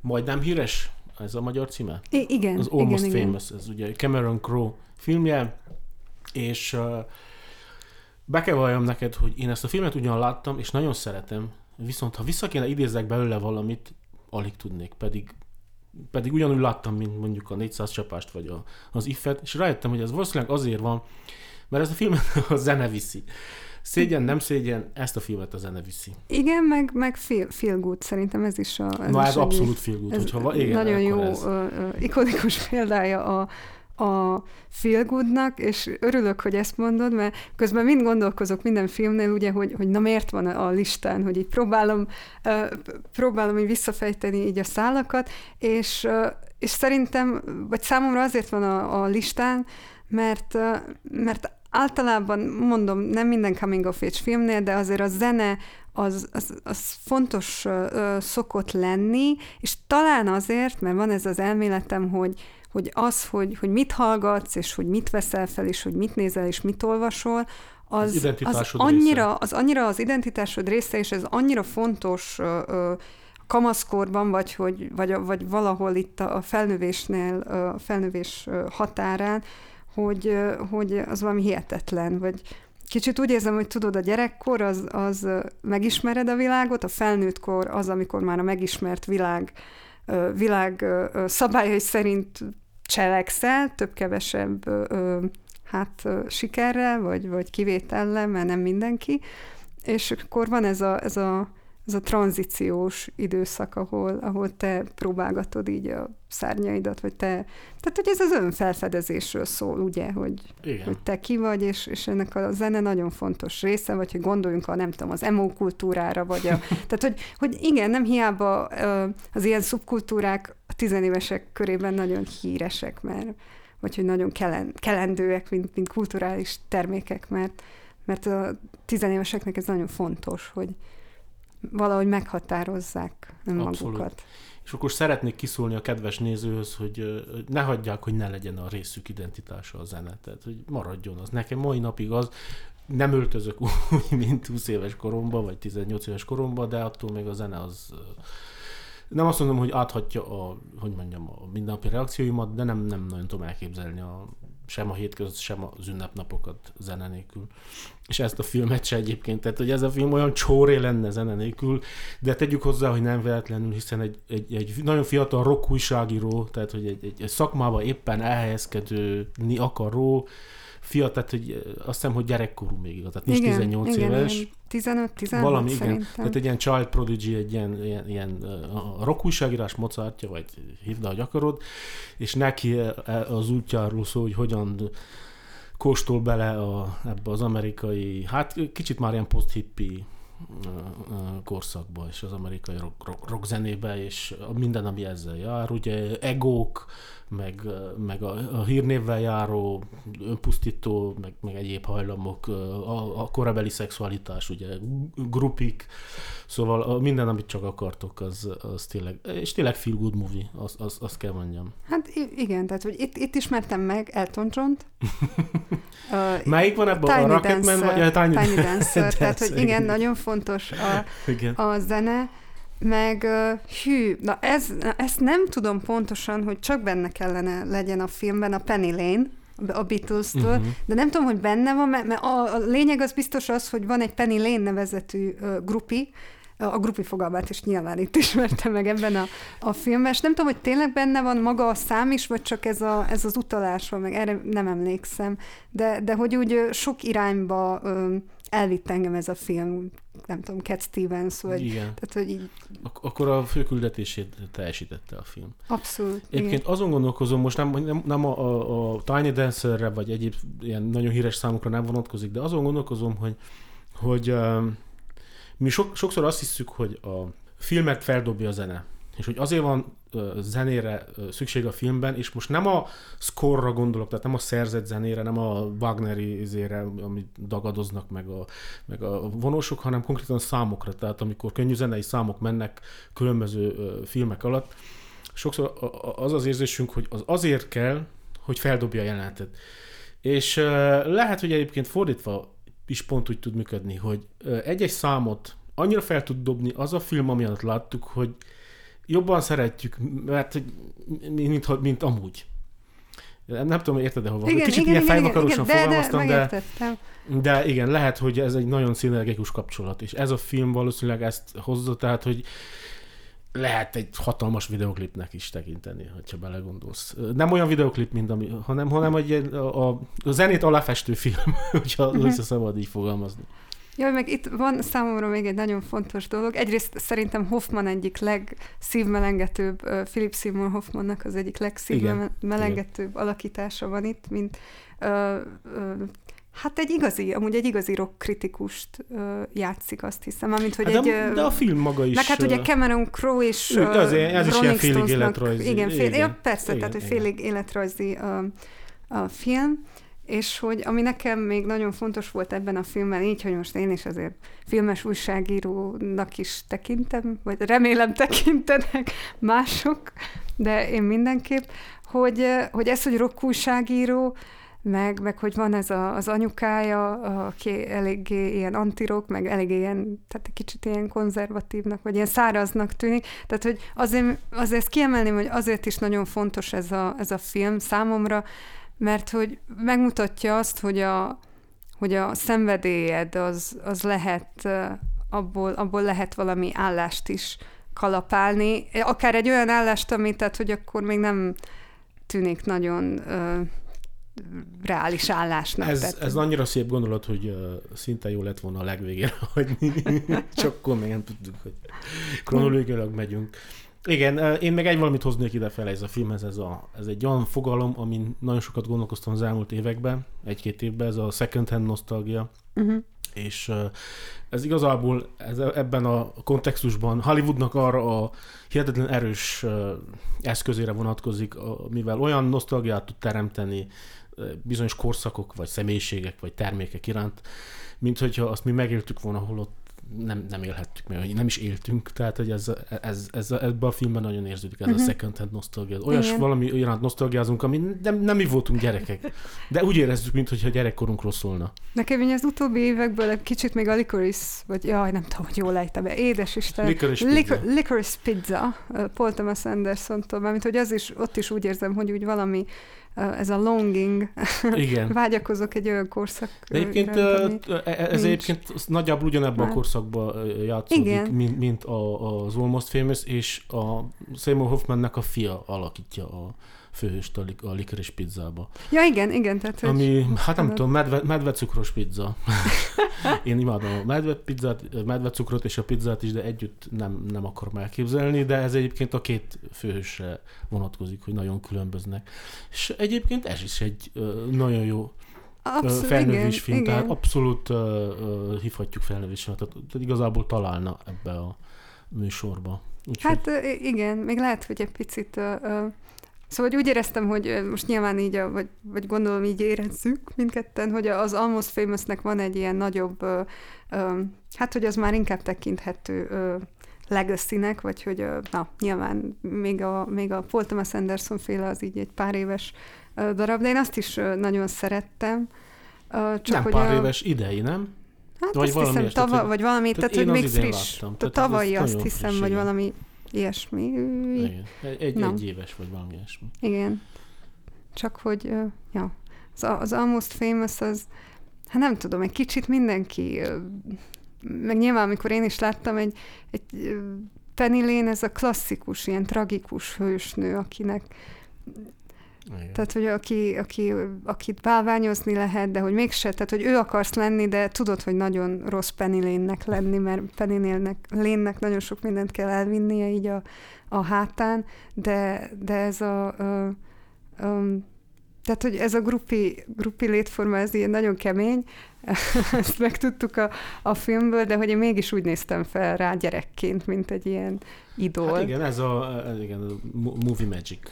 majdnem híres ez a magyar címe?
I- igen.
Az Almost
igen,
Famous, igen. ez ugye Cameron Crowe filmje, és uh, be kell valljam neked, hogy én ezt a filmet ugyan láttam, és nagyon szeretem, viszont ha vissza kéne idézzek belőle valamit, alig tudnék, pedig pedig ugyanúgy láttam, mint mondjuk a 400 csapást, vagy a, az Iffet, és rájöttem, hogy ez valószínűleg azért van, mert ez a film a zene viszi. Szégyen, nem szégyen, ezt a filmet a zene viszi.
Igen, meg, meg feel, feel good, szerintem ez is a...
Ez Na, ez abszolút feel good. Ez hogyha, igen,
nagyon jó, ez. Ikonikus példája a, a feel goodnak, és örülök, hogy ezt mondod, mert közben mind gondolkozok minden filmnél, ugye, hogy, hogy na miért van a listán, hogy így próbálom, próbálom így visszafejteni így a szálakat, és, és szerintem, vagy számomra azért van a, a listán, mert, mert általában mondom, nem minden coming of age filmnél, de azért a zene az, az, az fontos ö, szokott lenni, és talán azért, mert van ez az elméletem, hogy, hogy az, hogy, hogy mit hallgatsz, és hogy mit veszel fel, és hogy mit nézel, és mit olvasol, az, az, az annyira, az annyira az identitásod része, és ez annyira fontos ö, ö, kamaszkorban, vagy, hogy, vagy, vagy valahol itt a felnövésnél, a felnövés határán, hogy, hogy az valami hihetetlen, vagy kicsit úgy érzem, hogy tudod, a gyerekkor az, az megismered a világot, a felnőttkor az, amikor már a megismert világ, világ szabályai szerint cselekszel, több-kevesebb hát sikerrel, vagy, vagy kivétellel, mert nem mindenki, és akkor van ez a, ez a ez a tranzíciós időszak, ahol, ahol te próbálgatod így a szárnyaidat, vagy te, tehát hogy ez az önfelfedezésről szól, ugye, hogy, Igen. hogy te ki vagy, és, és ennek a zene nagyon fontos része, vagy hogy gondoljunk a, nem tudom, az emo kultúrára, vagy a, tehát hogy, hogy igen, nem hiába az ilyen szubkultúrák a tizenévesek körében nagyon híresek, mert vagy hogy nagyon kelen, kelendőek, mint, mint kulturális termékek, mert, mert a tizenéveseknek ez nagyon fontos, hogy, valahogy meghatározzák önmagukat. Abszolút.
És akkor szeretnék kiszólni a kedves nézőhöz, hogy ne hagyják, hogy ne legyen a részük identitása a zene. Tehát, hogy maradjon az. Nekem mai napig az, nem öltözök úgy, mint 20 éves koromban, vagy 18 éves koromban, de attól még a zene az nem azt mondom, hogy áthatja a, hogy mondjam, a mindennapi reakcióimat, de nem, nem nagyon tudom elképzelni a sem a hétköznap, sem az ünnepnapokat zene nélkül. És ezt a filmet se egyébként, tehát hogy ez a film olyan csóré lenne zene nélkül, de tegyük hozzá, hogy nem véletlenül, hiszen egy, egy, egy nagyon fiatal rock újságíró, tehát hogy egy, egy, egy szakmába éppen elhelyezkedni akaró, fiatal, tehát hogy azt hiszem, hogy gyerekkorú még, tehát nincs igen, 18 igen, éves. Igen.
15-16
Valami, szerintem. igen. Tehát egy ilyen child prodigy, egy ilyen, ilyen, ilyen a rock újságírás Mozartja, vagy hívd, ahogy akarod, és neki e, az útjáról szól, hogy hogyan kóstol bele a, ebbe az amerikai, hát kicsit már ilyen post-hippi korszakba, és az amerikai rock, rock, rock zenébe, és minden, ami ezzel jár, ugye egók, meg, meg a, a hírnévvel járó, önpusztító, meg, meg egyéb hajlamok, a, a korabeli szexualitás, ugye grupik, szóval a, minden, amit csak akartok, az, az tényleg, és tényleg feel good movie, azt az, az kell mondjam.
Hát igen, tehát hogy itt, itt ismertem meg Elton John-t.
uh, Melyik van ebben
a
Rocketman?
Vagy, Tiny, Tiny Dancer, tehát hogy igen, nagyon fontos a, igen. a zene, meg hű, na ez, na ezt nem tudom pontosan, hogy csak benne kellene legyen a filmben a Penny Lane, a Beatles-től, uh-huh. de nem tudom, hogy benne van, mert, a, a lényeg az biztos az, hogy van egy Penny Lane nevezetű uh, grupi, a grupi fogalmát is nyilván itt ismertem meg ebben a, a filmben, és nem tudom, hogy tényleg benne van maga a szám is, vagy csak ez, a, ez az utalás van, meg erre nem emlékszem, de, de hogy úgy sok irányba elvitt engem ez a film, nem tudom, Cat Stevens, vagy...
Igen.
Tehát, hogy így...
Ak- akkor a főküldetését teljesítette a film.
Abszolút.
Egyébként igen. azon gondolkozom, most nem, nem, nem a, a, a Tiny Dancerre, vagy egyéb ilyen nagyon híres számokra nem vonatkozik, de azon gondolkozom, hogy, hogy uh, mi sok, sokszor azt hiszük, hogy a filmet feldobja a zene. És hogy azért van zenére szükség a filmben, és most nem a score gondolok, tehát nem a szerzett zenére, nem a Wagneri izére, amit dagadoznak meg a, meg a vonósok, hanem konkrétan számokra, tehát amikor könnyű zenei számok mennek különböző filmek alatt, sokszor az az érzésünk, hogy az azért kell, hogy feldobja a jelenetet. És lehet, hogy egyébként fordítva is pont úgy tud működni, hogy egy-egy számot annyira fel tud dobni az a film, ami alatt láttuk, hogy jobban szeretjük, mert mint, mint amúgy. Nem, nem tudom, érted-e hova. Igen, Kicsit igen, ilyen fejvakarosan fogalmaztam, de, de, de igen, lehet, hogy ez egy nagyon szinergikus kapcsolat, és ez a film valószínűleg ezt hozza, tehát, hogy lehet egy hatalmas videoklipnek is tekinteni, ha belegondolsz. Nem olyan videoklip, mint ami, hanem, hanem egy, a, a, a zenét aláfestő film, hogyha uh-huh. szabad így fogalmazni.
Jaj, meg itt van számomra még egy nagyon fontos dolog. Egyrészt szerintem Hoffman egyik legszívmelengetőbb, Philip Seymour Hoffmannak az egyik legszívmelengetőbb alakítása van itt, mint ö, ö, Hát egy igazi, amúgy egy igazi rock kritikust uh, játszik, azt hiszem. Amint, hogy
hát
egy,
de a film maga is.
Meg hát ugye Cameron Crowe és
ő, az, ez is ilyen félig életrajzi.
Igen, fél, igen, ja, persze, igen, tehát hogy félig életrajzi a, a film és hogy ami nekem még nagyon fontos volt ebben a filmben, így, hogy most én is azért filmes újságírónak is tekintem, vagy remélem tekintenek mások, de én mindenképp, hogy, hogy ez, hogy rock újságíró, meg, meg hogy van ez a, az anyukája, aki eléggé ilyen antirok, meg eléggé ilyen, tehát egy kicsit ilyen konzervatívnak, vagy ilyen száraznak tűnik. Tehát, hogy azért, azért ezt kiemelném, hogy azért is nagyon fontos ez a, ez a film számomra, mert hogy megmutatja azt, hogy a, hogy a szenvedélyed az, az lehet, abból, abból lehet valami állást is kalapálni, akár egy olyan állást, amit tehát, hogy akkor még nem tűnik nagyon reális állásnak.
Ez,
tehát,
ez annyira szép gondolat, hogy uh, szinte jó lett volna a legvégére hagyni, csak akkor még nem tudtuk, hogy kronológiailag megyünk. Igen, én meg egy valamit hoznék ide fel ez a filmhez, ez, a, ez egy olyan fogalom, amin nagyon sokat gondolkoztam az elmúlt években, egy-két évben, ez a second hand nostalgia. Uh-huh. És ez igazából ez, ebben a kontextusban Hollywoodnak arra a hihetetlen erős eszközére vonatkozik, mivel olyan nosztalgiát tud teremteni bizonyos korszakok, vagy személyiségek, vagy termékek iránt, mint hogyha azt mi megéltük volna holott nem, nem élhettük meg, nem is éltünk, tehát hogy ez, ez, ez, ebben a filmben nagyon érződik ez uh-huh. a mhm. second hand nosztalgia. Olyas Igen. valami olyan nosztalgiázunk, ami nem, nem mi voltunk gyerekek, de úgy érezzük, mintha gyerekkorunkról szólna.
Nekem az utóbbi évekből egy kicsit még a licorice, vagy jaj, nem tudom, hogy jól ejtem be, édes Isten. Licorice pizza. licorice pizza, Paul Thomas Anderson-tól, mert hogy az is, ott is úgy érzem, hogy úgy valami ez a longing, Igen. vágyakozok egy olyan korszak.
egyébként iránt, e, ez nincs. egyébként nagyjából ugyanebben a korszakban játszódik, Igen. mint, mint a, az Almost Famous, és a Seymour Hoffmannek a fia alakítja a főhőst a, a likeres pizzába.
Ja, igen, igen. Tehát,
Ami, hát nem tudom, medve, medvecukros pizza. Én imádom a medve pizzát, medvecukrot és a pizzát is, de együtt nem, nem akarom elképzelni, de ez egyébként a két főhősre vonatkozik, hogy nagyon különböznek. És egyébként ez is egy uh, nagyon jó Abszolút, felnővés film, igen, tehát abszolút uh, uh, hívhatjuk felnővésre, tehát, tehát igazából találna ebbe a műsorba.
Úgyhogy... Hát igen, még lehet, hogy egy picit uh, Szóval hogy úgy éreztem, hogy most nyilván így, vagy, vagy gondolom így érezzük mindketten, hogy az Almost Famousnek van egy ilyen nagyobb, ö, ö, hát hogy az már inkább tekinthető ö, legacy vagy hogy ö, na, nyilván még a, még a Paul Thomas Anderson féle az így egy pár éves ö, darab, de én azt is ö, nagyon szerettem.
Ö, csak nem hogy pár a, éves idei, nem?
Hát vagy azt valami hiszem, tava, vagy valami, tehát, tehát hogy még friss. Láttam. Tehát tavalyi azt hiszem, vagy valami ilyesmi.
Igen. Egy, egy éves vagy valami ilyesmi.
Igen. Csak hogy, ja, az, az Almost Famous az, hát nem tudom, egy kicsit mindenki, meg nyilván, amikor én is láttam, egy, egy Penny Lane, ez a klasszikus, ilyen tragikus hősnő, akinek igen. Tehát, hogy aki, aki, akit bálványozni lehet, de hogy mégse, tehát, hogy ő akarsz lenni, de tudod, hogy nagyon rossz Penny lenni, mert Penny Lane-nek nagyon sok mindent kell elvinnie így a, a hátán, de, de ez a, a, a tehát, hogy ez a grupi, grupi létforma, ez ilyen nagyon kemény, ezt megtudtuk a, a filmből, de hogy én mégis úgy néztem fel rá gyerekként, mint egy ilyen idol. Hát
igen, ez a, igen, a movie magic.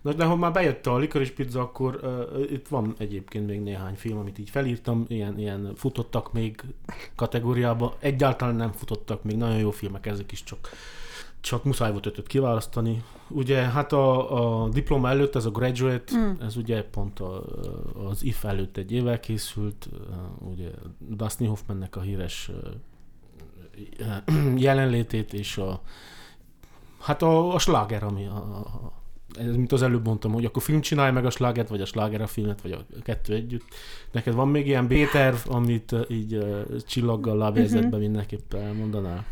Na, de ha már bejött a Licorice Pizza, akkor uh, itt van egyébként még néhány film, amit így felírtam, ilyen, ilyen futottak még kategóriába. Egyáltalán nem futottak még, nagyon jó filmek ezek is, csak csak muszáj volt ötöt kiválasztani. Ugye hát a, a diploma előtt, ez a graduate, mm. ez ugye pont a, az IF előtt egy évvel készült, ugye Dustin Hoffmannek a híres jelenlétét és a hát a, a sláger, ami a, a, ez, mint az előbb mondtam, hogy akkor film csinálj meg a slágert, vagy a sláger a filmet, vagy a kettő együtt. Neked van még ilyen B-terv, amit uh, így uh, csillaggal lábjegyzetben uh-huh. mindenképpen elmondanál?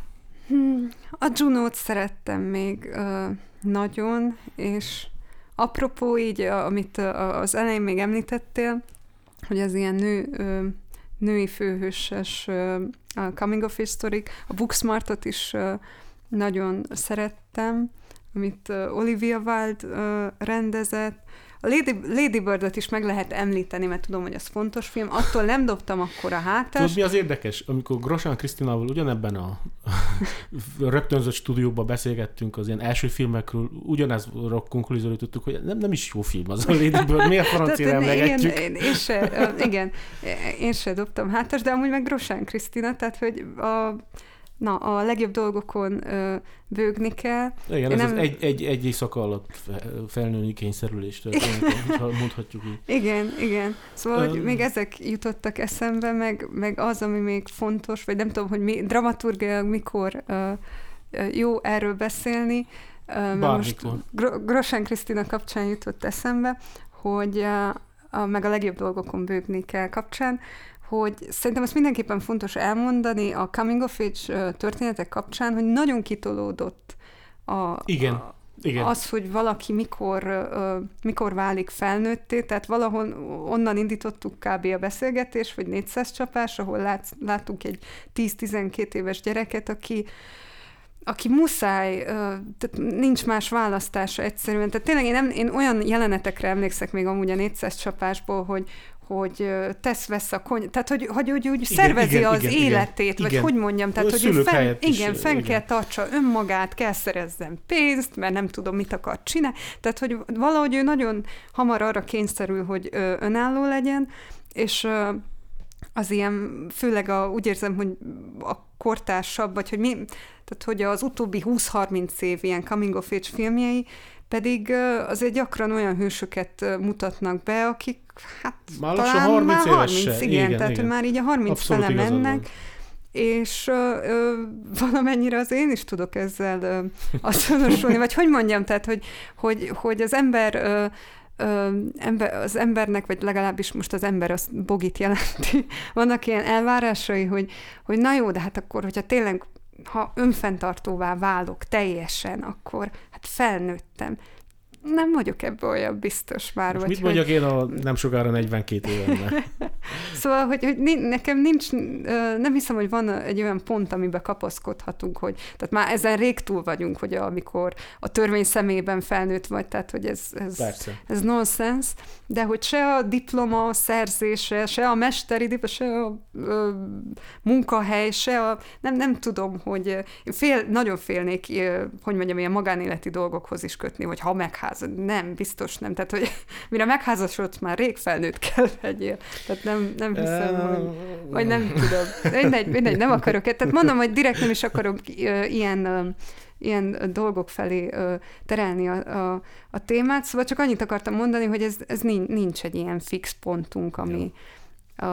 Hmm, a Juno-t szerettem még uh, nagyon, és apropó így, amit az elején még említettél, hogy az ilyen nő, uh, női főhőses uh, coming of age a Booksmartot is uh, nagyon szerettem, amit Olivia Wilde rendezett. A Lady, Lady Bird-ot is meg lehet említeni, mert tudom, hogy ez fontos film. Attól nem dobtam akkor a hátást.
Tudod, mi az érdekes? Amikor Grosán Krisztinával ugyanebben a rögtönzött stúdióban beszélgettünk az ilyen első filmekről, ugyanez konklúzióra tudtuk, hogy nem, nem is jó film az a Lady Bird, miért francia emlegetjük?
Én, én, én se, igen, én se dobtam hátas, de amúgy meg Grosán Krisztina, tehát hogy a na, a legjobb dolgokon ö, bőgni kell.
Igen, Én ez nem... az egy, egy, egy éjszaka alatt felnőni kényszerülést, mondhatjuk így.
Igen, igen. Szóval, um, hogy még ezek jutottak eszembe, meg, meg az, ami még fontos, vagy nem tudom, hogy mi, dramaturgiailag mikor ö, jó erről beszélni.
Bármikor. Most
Grosán Krisztina kapcsán jutott eszembe, hogy a, a, meg a legjobb dolgokon bőgni kell kapcsán, hogy szerintem azt mindenképpen fontos elmondani a coming of age történetek kapcsán, hogy nagyon kitolódott a,
Igen.
a, Igen. az, hogy valaki mikor, mikor válik felnőtté, tehát valahol onnan indítottuk kb. a beszélgetést, vagy 400 csapás, ahol lát, látunk egy 10-12 éves gyereket, aki aki muszáj, tehát nincs más választása egyszerűen. Tehát tényleg én, nem, én olyan jelenetekre emlékszek még amúgy a 400 csapásból, hogy, hogy tesz-vesz a kony... Tehát, hogy, hogy úgy, úgy igen, szervezi igen, az igen, életét, igen, vagy igen. hogy mondjam, tehát, hogy hogy fenn, igen, is, fenn igen. kell tartsa önmagát, kell szerezzen pénzt, mert nem tudom, mit akar csinálni. Tehát, hogy valahogy ő nagyon hamar arra kényszerül, hogy önálló legyen, és az ilyen, főleg a, úgy érzem, hogy a kortársabb, vagy hogy mi, tehát hogy az utóbbi 20-30 év ilyen coming of age filmjei, pedig azért gyakran olyan hősöket mutatnak be, akik hát már talán 30 már 30, éves igen, igen, tehát igen. már így a 30 Abszolút fele mennek, van. és ö, ö, valamennyire az én is tudok ezzel ö, azonosulni, vagy hogy mondjam, tehát hogy, hogy, hogy az ember ö, ö, ember, az embernek, vagy legalábbis most az ember az bogit jelenti, vannak ilyen elvárásai, hogy, hogy na jó, de hát akkor, hogyha tényleg ha önfenntartóvá válok teljesen, akkor hát felnőttem nem vagyok ebből olyan biztos már.
Most vagy mit mondjak hogy... én a nem sokára 42 évemben?
szóval, hogy, hogy nekem nincs, nem hiszem, hogy van egy olyan pont, amiben kapaszkodhatunk, hogy tehát már ezen rég túl vagyunk, hogy amikor a törvény szemében felnőtt vagy, tehát hogy ez, ez, ez nonsens, de hogy se a diploma szerzése, se a mesteri diploma, se a ö, munkahely, se a, nem, nem tudom, hogy fél, nagyon félnék, hogy mondjam, ilyen magánéleti dolgokhoz is kötni, hogy ha megház megházasodni. Nem, biztos nem. Tehát, hogy mire megházasodsz, már rég felnőtt kell legyél. Tehát nem, nem hiszem, hogy, hogy nem tudom. Mindegy, mindegy, nem akarok. Tehát mondom, hogy direkt nem is akarok ilyen ilyen dolgok felé terelni a, a, a témát, szóval csak annyit akartam mondani, hogy ez, ez nincs egy ilyen fix pontunk, ami, a,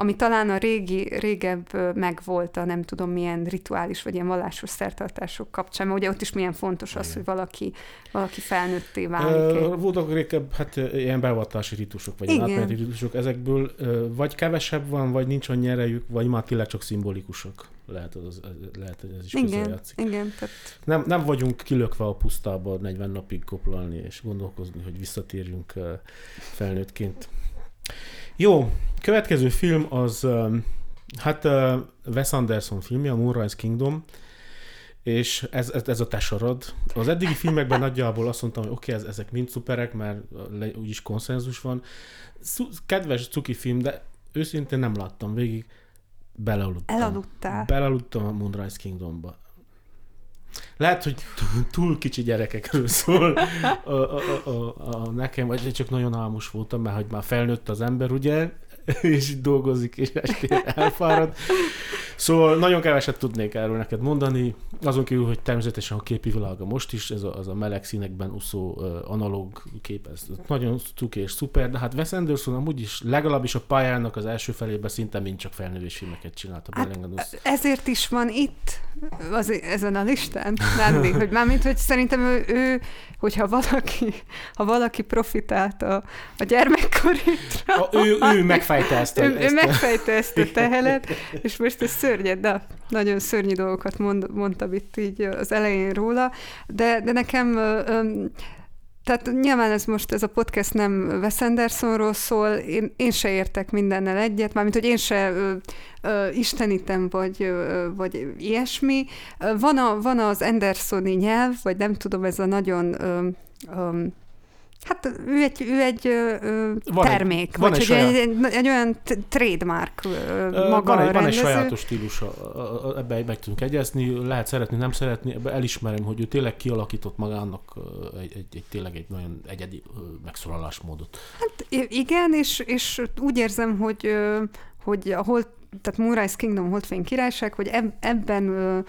ami talán a régi, régebb megvolt a nem tudom milyen rituális vagy ilyen vallásos szertartások kapcsán, mert ugye ott is milyen fontos az, hogy valaki, valaki felnőtté válik.
Uh, voltak régebb hát ilyen beavatási ritusok, vagy átmeneti ritusok, ezekből vagy kevesebb van, vagy nincs annyi erejük, vagy már tényleg csak szimbolikusak. Lehet, az, lehet hogy ez is
igen, igen, tehát...
nem, nem vagyunk kilökve a pusztába 40 napig koplalni és gondolkozni, hogy visszatérjünk felnőttként. Jó, következő film az, um, hát uh, Wes Anderson filmje, a Moonrise Kingdom, és ez, ez, ez a tesarad. Az eddigi filmekben nagyjából azt mondtam, hogy oké, okay, ez, ezek mind szuperek, mert le, úgyis konszenzus van. Kedves cuki film, de őszintén nem láttam végig. Belealudtam.
Elaludtál.
Belealudtam a Moonrise Kingdomba. Lehet, hogy túl kicsi gyerekekről szól a, a, a, a, a nekem, vagy csak nagyon álmos voltam, mert hogy már felnőtt az ember, ugye, és dolgozik, és estére elfárad. Szóval nagyon keveset tudnék erről neked mondani, azon kívül, hogy természetesen a képi világa most is, ez a, az a meleg színekben úszó analóg kép, ez nagyon cuki és szuper, de hát Wes Anderson amúgy is legalábbis a pályának az első felében szinte mind csak felnővés filmeket csinált a hát,
Ezért is van itt az, ezen a listán, nem, hogy mármint, hogy szerintem ő, ő hogyha valaki, ha valaki profitált a, a gyermekkorét.
ő, ő megfejte ezt
a, ő, ezt ő megfejte ezt a tehelet, és most ez szörnyed, de nagyon szörnyű dolgokat mond, mondtam itt így az elején róla, de, de nekem tehát nyilván ez most, ez a podcast nem Wes Andersonról szól, én, én se értek mindennel egyet, mármint, hogy én se ö, ö, istenítem, vagy, ö, vagy ilyesmi. Van, a, van az Andersoni nyelv, vagy nem tudom, ez a nagyon ö, ö, Hát ő egy, ő egy ö, van termék, egy, vagy van egy, egy, egy, egy olyan trademark maga
van egy, van egy sajátos stílus, ebbe meg tudunk egyezni, lehet szeretni, nem szeretni, ebbe elismerem, hogy ő tényleg kialakított magának egy, egy, egy tényleg egy nagyon egyedi megszólalásmódot.
Hát igen, és, és úgy érzem, hogy, hogy ahol, tehát Moonrise Kingdom Holdfény királyság, hogy ebben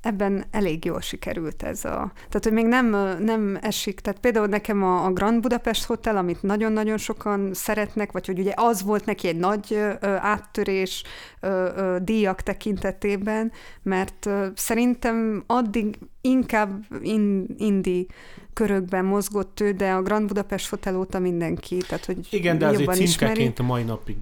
ebben elég jól sikerült ez a... Tehát, hogy még nem, nem esik, tehát például nekem a, a Grand Budapest Hotel, amit nagyon-nagyon sokan szeretnek, vagy hogy ugye az volt neki egy nagy ö, áttörés ö, ö, díjak tekintetében, mert ö, szerintem addig inkább in, indi körökben mozgott ő, de a Grand Budapest Hotel óta mindenki, tehát hogy
Igen, de azért címkeként
ismeri.
a mai napig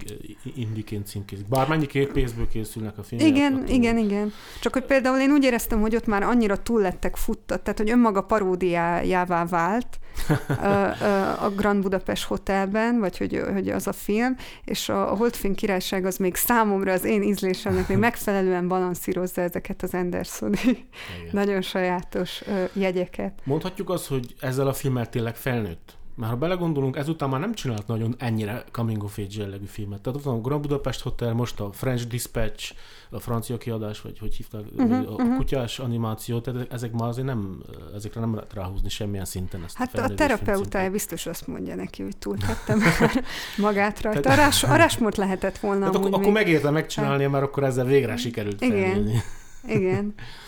indiként címkézik. Bármennyi pénzből készülnek a filmek.
Igen,
attól-
igen, igen. Csak hogy például én úgy éreztem, hogy ott már annyira túl lettek futtat, tehát hogy önmaga paródiájává vált a Grand Budapest Hotelben, vagy hogy, hogy az a film, és a, Holdfény királyság az még számomra az én ízlésemnek még megfelelően balanszírozza ezeket az Andersoni nagyon sajátos jegyeket.
Mondhatjuk azt, hogy ezzel a filmmel tényleg felnőtt? Már ha belegondolunk, ezután már nem csinált nagyon ennyire coming of age jellegű filmet. Tehát ott van a Grand Budapest Hotel, most a French Dispatch, a francia kiadás, vagy hogy hívták, uh-huh, a
mhm.
kutyás animáció, tehát ezek már azért nem, ezekre nem lehet ráhúzni semmilyen szinten ezt
Hát a
felnőtt
terapeutája biztos azt mondja neki, hogy túltettem magát rajta. Arás, arásmort lehetett volna
Tehát akkor, akkor
még.
megérte megcsinálni, mert akkor ezzel végre sikerült
Igen.
felnőni.
Igen.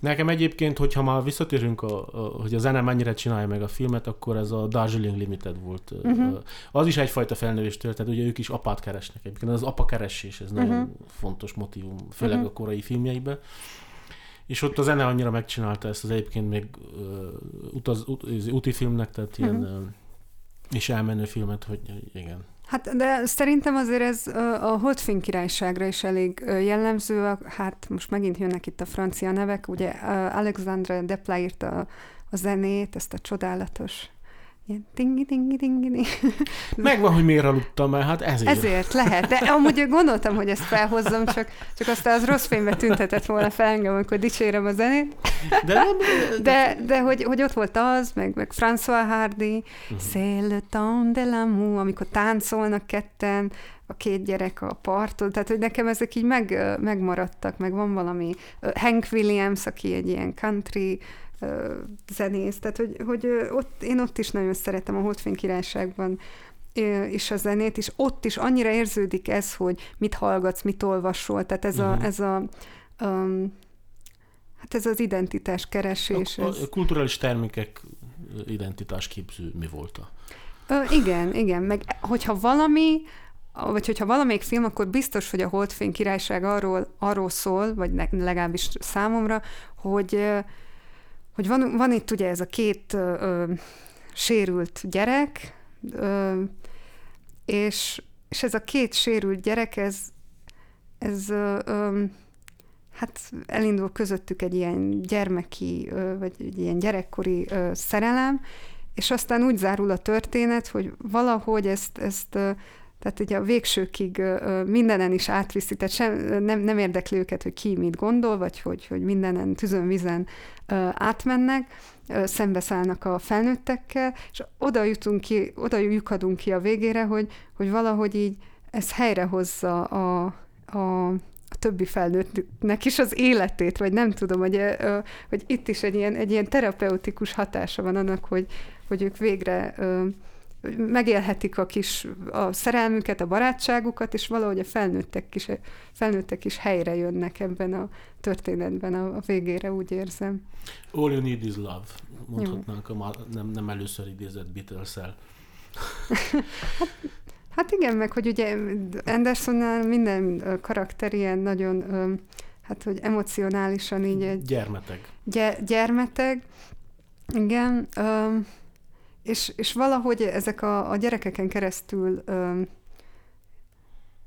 Nekem egyébként, hogyha már visszatérünk, a, a, hogy a zene mennyire csinálja meg a filmet, akkor ez a Darjeeling Limited volt. Uh-huh. Az is egyfajta felnővés történet, ugye ők is apát keresnek egyébként. Az apa keresés, ez nagyon
Mhm.
fontos motivum, főleg
Mhm.
a korai filmjeiben. És ott a zene annyira megcsinálta ezt az egyébként még uh, utaz, ut, úti filmnek, tehát ilyen
Mhm.
uh, és elmenő filmet, hogy igen.
Hát de szerintem azért ez a Holdfény királyságra is elég jellemző, hát most megint jönnek itt a francia nevek, ugye Alexandre Desplat írta a zenét, ezt a csodálatos ilyen tingi tingi tingi tingi.
Megvan, hogy miért aludtam, mert hát ezért.
Ezért lehet, de amúgy gondoltam, hogy ezt felhozzam, csak, csak aztán az rossz fénybe tüntetett volna fel engem, amikor dicsérem a zenét,
De nem,
de, de hogy, hogy ott volt az, meg, meg François Hardy,
Mhm.
C'est le temps de l'amour, amikor táncolnak ketten, a két gyerek a parton, tehát hogy nekem ezek így meg, megmaradtak, meg van valami Hank Williams, aki egy ilyen country zenész, tehát hogy, hogy ott, én ott is nagyon szeretem a Holdfény királyságban is a zenét, és ott is annyira érződik ez, hogy mit hallgatsz, mit olvasol, tehát ez, a,
Mhm.
ez a um, hát ez az identitás keresés.
a, a, kulturális termékek identitásképző mi volt a
Ö, igen, igen, meg hogyha valami, vagy hogyha valamelyik film, akkor biztos, hogy a Holdfény királyság arról, arról szól, vagy legalábbis számomra, hogy, hogy van, van itt ugye ez a két ö, sérült gyerek, ö, és, és ez a két sérült gyerek, ez, ez ö, ö, hát elindul közöttük egy ilyen gyermeki, ö, vagy egy ilyen gyerekkori ö, szerelem, és aztán úgy zárul a történet, hogy valahogy ezt, ezt tehát ugye a végsőkig mindenen is átviszi, tehát sem, nem, nem érdekli őket, hogy ki mit gondol, vagy hogy, hogy mindenen tüzön, vizen ö, átmennek, szembeszállnak a felnőttekkel, és oda jutunk ki, oda lyukadunk ki a végére, hogy, hogy valahogy így ez helyrehozza a, a, a többi felnőttnek is az életét, vagy nem tudom, hogy, hogy itt is egy ilyen, egy ilyen terapeutikus hatása van annak, hogy, hogy ők végre megélhetik a kis a szerelmüket, a barátságukat, és valahogy a felnőttek is, felnőttek is helyre jönnek ebben a történetben a, a végére, úgy érzem.
All You Need Is Love, mondhatnánk a nem, nem először idézett Beatles-el.
Hát igen, meg hogy ugye Andersonnál minden karakter ilyen nagyon, hát hogy emocionálisan így egy
Gyermeteg.
gy- gyermeteg, igen, ö, és, és valahogy ezek a, a gyerekeken keresztül, ö,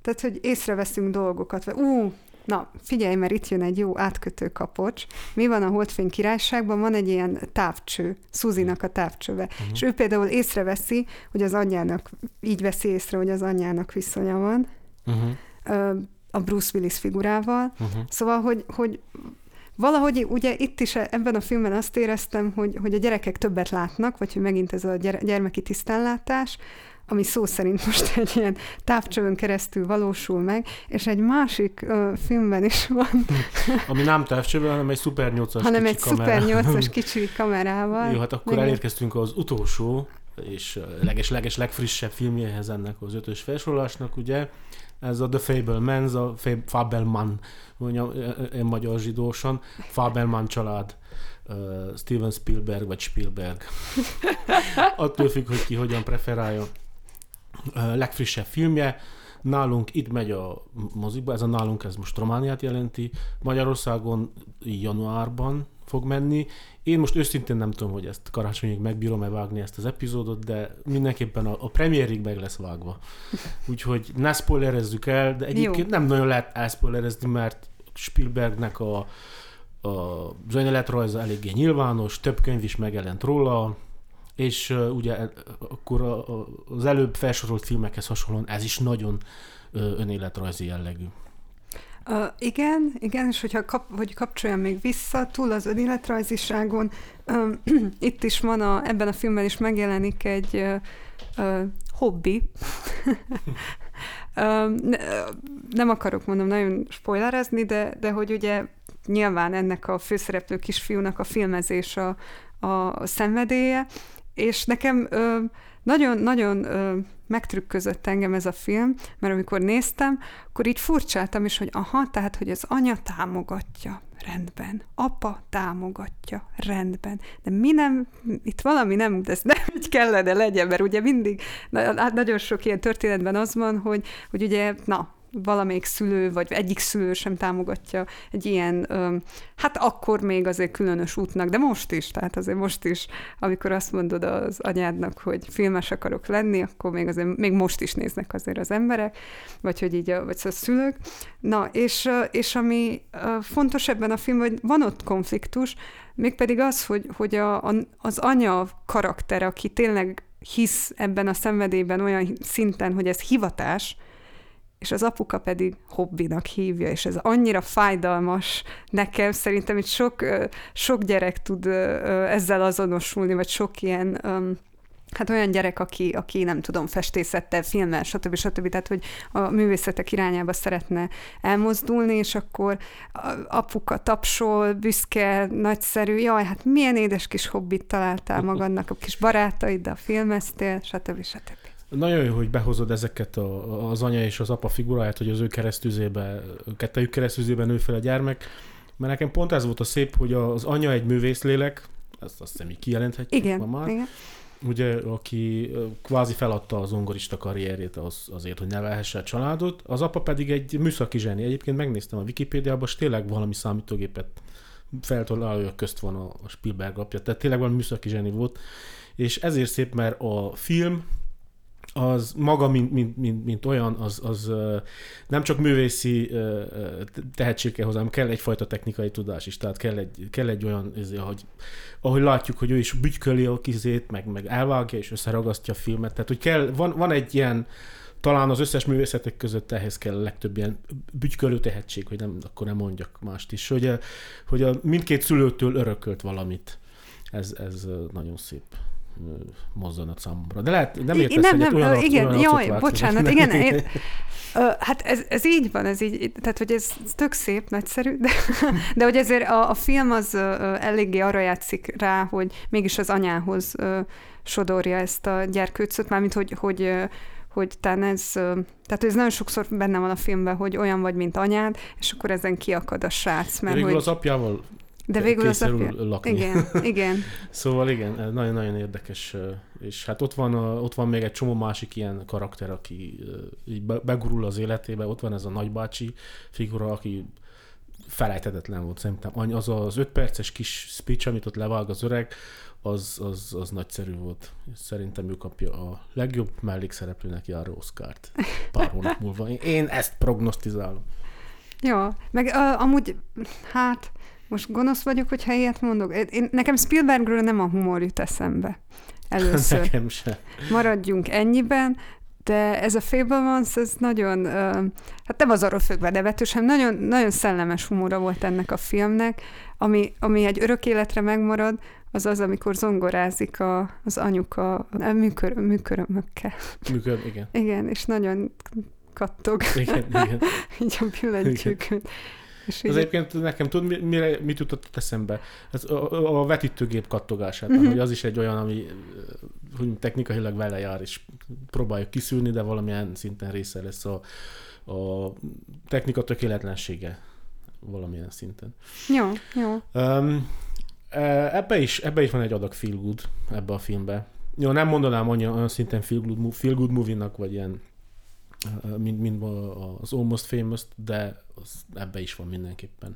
tehát, hogy észreveszünk dolgokat, vagy ú, na, figyelj, mert itt jön egy jó átkötő kapocs. Mi van a Holdfény királyságban? Van egy ilyen távcső, Szuzinak a távcsöve.
Uh-huh.
És ő például észreveszi, hogy az anyjának, így veszi észre, hogy az anyjának viszonya van,
Uh-huh.
ö, a Bruce Willis figurával,
Uh-huh.
Szóval, hogy, hogy valahogy ugye itt is ebben a filmben azt éreztem, hogy, hogy a gyerekek többet látnak, vagy hogy megint ez a gyermeki tisztánlátás, ami szó szerint most egy ilyen távcsövön keresztül valósul meg, és egy másik ö, filmben is van,
Ami nem távcsővel, hanem egy Super 8-as
hanem
kicsi
egy szuper 8-as kicsi kamerával.
Jó, hát akkor
Igen.
elérkeztünk az utolsó és leges-leges legfrissebb filmjéhez ennek az ötös felsorolásnak, ugye? Ez a The Fablemans, a Fab- Fabelman, mondjam én magyar zsidósan, Fabelman család, Steven Spielberg vagy Spielberg. Attól függ, hogy ki hogyan preferálja. Legfrissebb filmje, nálunk itt megy a moziba, ez a nálunk, ez most Romániát jelenti, Magyarországon januárban fog menni. Én most őszintén nem tudom, hogy ezt karácsonyig megbírom-e vágni ezt az epizódot, de mindenképpen a, a premiérig meg lesz vágva. Úgyhogy ne spoilerezzük el, de egyébként Jó. nem nagyon lehet elspoilerezni, mert Spielbergnek a, a önéletrajza eléggé nyilvános, több könyv is megjelent róla, és uh, ugye akkor a, a, az előbb felsorolt filmekhez hasonlóan ez is nagyon uh, önéletrajzi jellegű.
Uh, igen, igen, és hogyha kap, hogy kapcsoljam még vissza, túl az önéletrajziságon, uh, itt is van, a, ebben a filmben is megjelenik egy uh, uh, hobbi. uh, ne, nem akarok mondom nagyon spoilerezni, de, de hogy ugye nyilván ennek a főszereplő kisfiúnak a filmezés a, a szenvedélye, és nekem nagyon-nagyon megtrükközött engem ez a film, mert amikor néztem, akkor így furcsáltam is, hogy aha, tehát, hogy az anya támogatja, rendben, apa támogatja, rendben, de mi nem, itt valami nem, de ez nem úgy kellene legyen, mert ugye mindig, nagyon sok ilyen történetben az van, hogy, hogy ugye, na, valamelyik szülő, vagy egyik szülő sem támogatja egy ilyen, hát akkor még azért különös útnak, de most is, tehát azért most is, amikor azt mondod az anyádnak, hogy filmes akarok lenni, akkor még azért, még most is néznek azért az emberek, vagy hogy így, a, vagy a szülők. Na, és, és ami fontos ebben a filmben, hogy van ott konfliktus, mégpedig az, hogy, hogy a, a, az anya karakter, aki tényleg hisz ebben a szenvedélyben olyan szinten, hogy ez hivatás, és az apuka pedig hobbinak hívja, és ez annyira fájdalmas nekem, szerintem itt sok, sok gyerek tud ezzel azonosulni, vagy sok ilyen hát olyan gyerek, aki, aki nem tudom, festészettel, filmmel, stb. stb. Tehát, hogy a művészetek irányába szeretne elmozdulni, és akkor apuka tapsol, büszke, nagyszerű, jaj, hát milyen édes kis hobbit találtál magadnak, a kis barátaiddal filmeztél, stb. stb.
Nagyon jó, hogy behozod ezeket a, az anya és az apa figuráját, hogy az ő keresztüzébe, kettejük keresztüzébe nő fel a gyermek, mert nekem pont ez volt a szép, hogy az anya egy művészlélek, ezt azt hiszem így kijelenthetjük
igen, ma már, igen.
ugye, aki kvázi feladta az zongorista karrierét az, azért, hogy nevelhesse a családot, az apa pedig egy műszaki zseni. Egyébként megnéztem a Wikipédiában, és tényleg valami számítógépet feltalálója közt van a Spielberg apja, tehát tényleg valami műszaki zseni volt, és ezért szép, mert a film az maga, mint, mint, mint, mint olyan, az, az nem csak művészi tehetség kell hozzá, hanem kell egyfajta technikai tudás is, tehát kell egy, kell egy olyan, hogy, ahogy látjuk, hogy ő is bütyköli a kizét, meg, meg elvágja és összeragasztja a filmet, tehát hogy kell, van, van egy ilyen, talán az összes művészetek között ehhez kell a legtöbb ilyen bütykölő tehetség, hogy nem, akkor nem mondjak mást is, hogy, a, hogy a mindkét szülőtől örökölt valamit. Ez, ez nagyon szép mozzanat számomra. De lehet, nem értesz nem, nem, olyan
igen,
olyan
jaj, bocsánat, nem, igen, én, hát ez, ez így van, ez így, tehát hogy ez tök szép, nagyszerű, de, de hogy ezért a, a film az eléggé arra játszik rá, hogy mégis az anyához sodorja ezt a gyerkőcöt, mármint hogy, hogy hogy talán ez, tehát ez nagyon sokszor benne van a filmben, hogy olyan vagy, mint anyád, és akkor ezen kiakad a srác.
Mert hogy... az apjával
de végül az apja... lakni. Igen, igen.
szóval igen, nagyon-nagyon érdekes, és hát ott van, ott van még egy csomó másik ilyen karakter, aki így begurul az életébe, ott van ez a nagybácsi figura, aki felejthetetlen volt szerintem. Az az öt perces kis speech, amit ott levág az öreg, az, az, az nagyszerű volt. Szerintem ő kapja a legjobb mellékszereplőnek járó Oscárt pár hónap múlva. Én ezt prognosztizálom.
Jó, meg uh, amúgy, hát most gonosz vagyok, hogyha ilyet mondok. Én, nekem Spielbergről nem a humor jut eszembe. Először.
Nekem sem.
Maradjunk ennyiben, de ez a Fablemans, ez nagyon, hát nem az arról függve nevetős, hanem nagyon, nagyon szellemes humora volt ennek a filmnek, ami, ami egy örök életre megmarad, az az, amikor zongorázik a, az anyuka a műkör, műkörömökkel.
Műkör, igen.
Igen, és nagyon kattog.
Igen, igen.
Így a billentyűkön.
És az egyébként nekem tud, mire, mit jutott eszembe? Ez a, a vetítőgép kattogását, uh-huh. hogy az is egy olyan, ami hogy technikailag vele jár, és próbáljuk kiszűrni, de valamilyen szinten része lesz a, a technika tökéletlensége valamilyen szinten.
Jó, jó. Um,
ebbe, is, ebbe is van egy adag feel good ebbe a filmbe. Jó, nem mondanám olyan szinten feel good, feel good movie-nak, vagy ilyen mint, mint az Almost Famous, de az, ebbe is van mindenképpen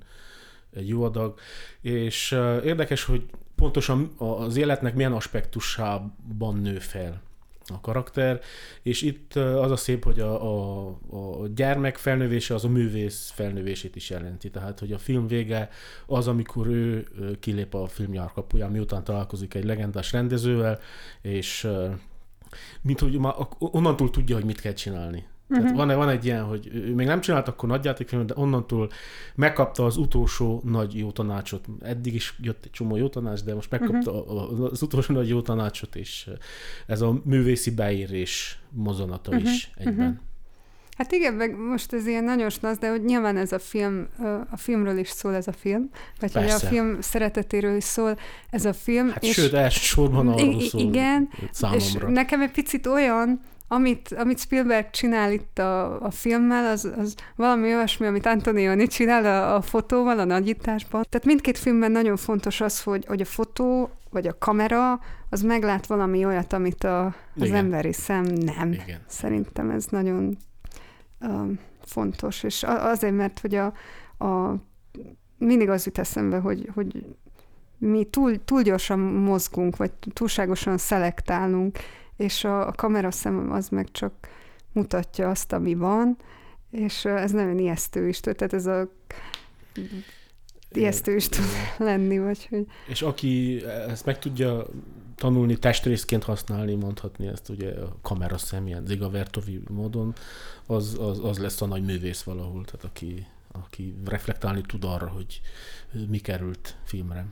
jó adag, és érdekes, hogy pontosan az életnek milyen aspektusában nő fel a karakter, és itt az a szép, hogy a, a, a gyermek felnövése az a művész felnövését is jelenti. Tehát, hogy a film vége az, amikor ő kilép a film kapuján, miután találkozik egy legendás rendezővel, és mint hogy már onnantól tudja, hogy mit kell csinálni. Tehát uh-huh. van, van egy ilyen, hogy ő még nem csinált akkor nagyjátékfilmet, de onnantól megkapta az utolsó nagy jó tanácsot. Eddig is jött egy csomó jó tanács, de most megkapta uh-huh. az utolsó nagy jó tanácsot, és ez a művészi beérés mozonata uh-huh. is egyben. Uh-huh.
Hát igen, meg most ez ilyen nagyon snasz, de hogy nyilván ez a film, a filmről is szól ez a film, vagy hogy a film szeretetéről is szól ez a film.
Hát és sőt, elsősorban arról szól
Igen, számomra. és nekem egy picit olyan, amit, amit Spielberg csinál itt a, a filmmel, az, az valami olyasmi, amit Antonioni csinál a, a fotóval, a nagyításban. Tehát mindkét filmben nagyon fontos az, hogy, hogy a fotó vagy a kamera, az meglát valami olyat, amit a, az Igen. emberi szem nem. Igen. Szerintem ez nagyon uh, fontos, és azért, mert hogy a, a mindig az jut eszembe, hogy, hogy mi túl, túl gyorsan mozgunk, vagy túlságosan szelektálunk, és a, a kameraszem az meg csak mutatja azt, ami van, és ez nagyon ijesztő is, tehát ez a ijesztő is tud lenni, vagy hogy...
És aki ezt meg tudja tanulni, testrészként használni, mondhatni ezt ugye a kameraszem, ilyen Zigavertovi módon, az, az, az lesz a nagy művész valahol, tehát aki, aki reflektálni tud arra, hogy mi került filmre.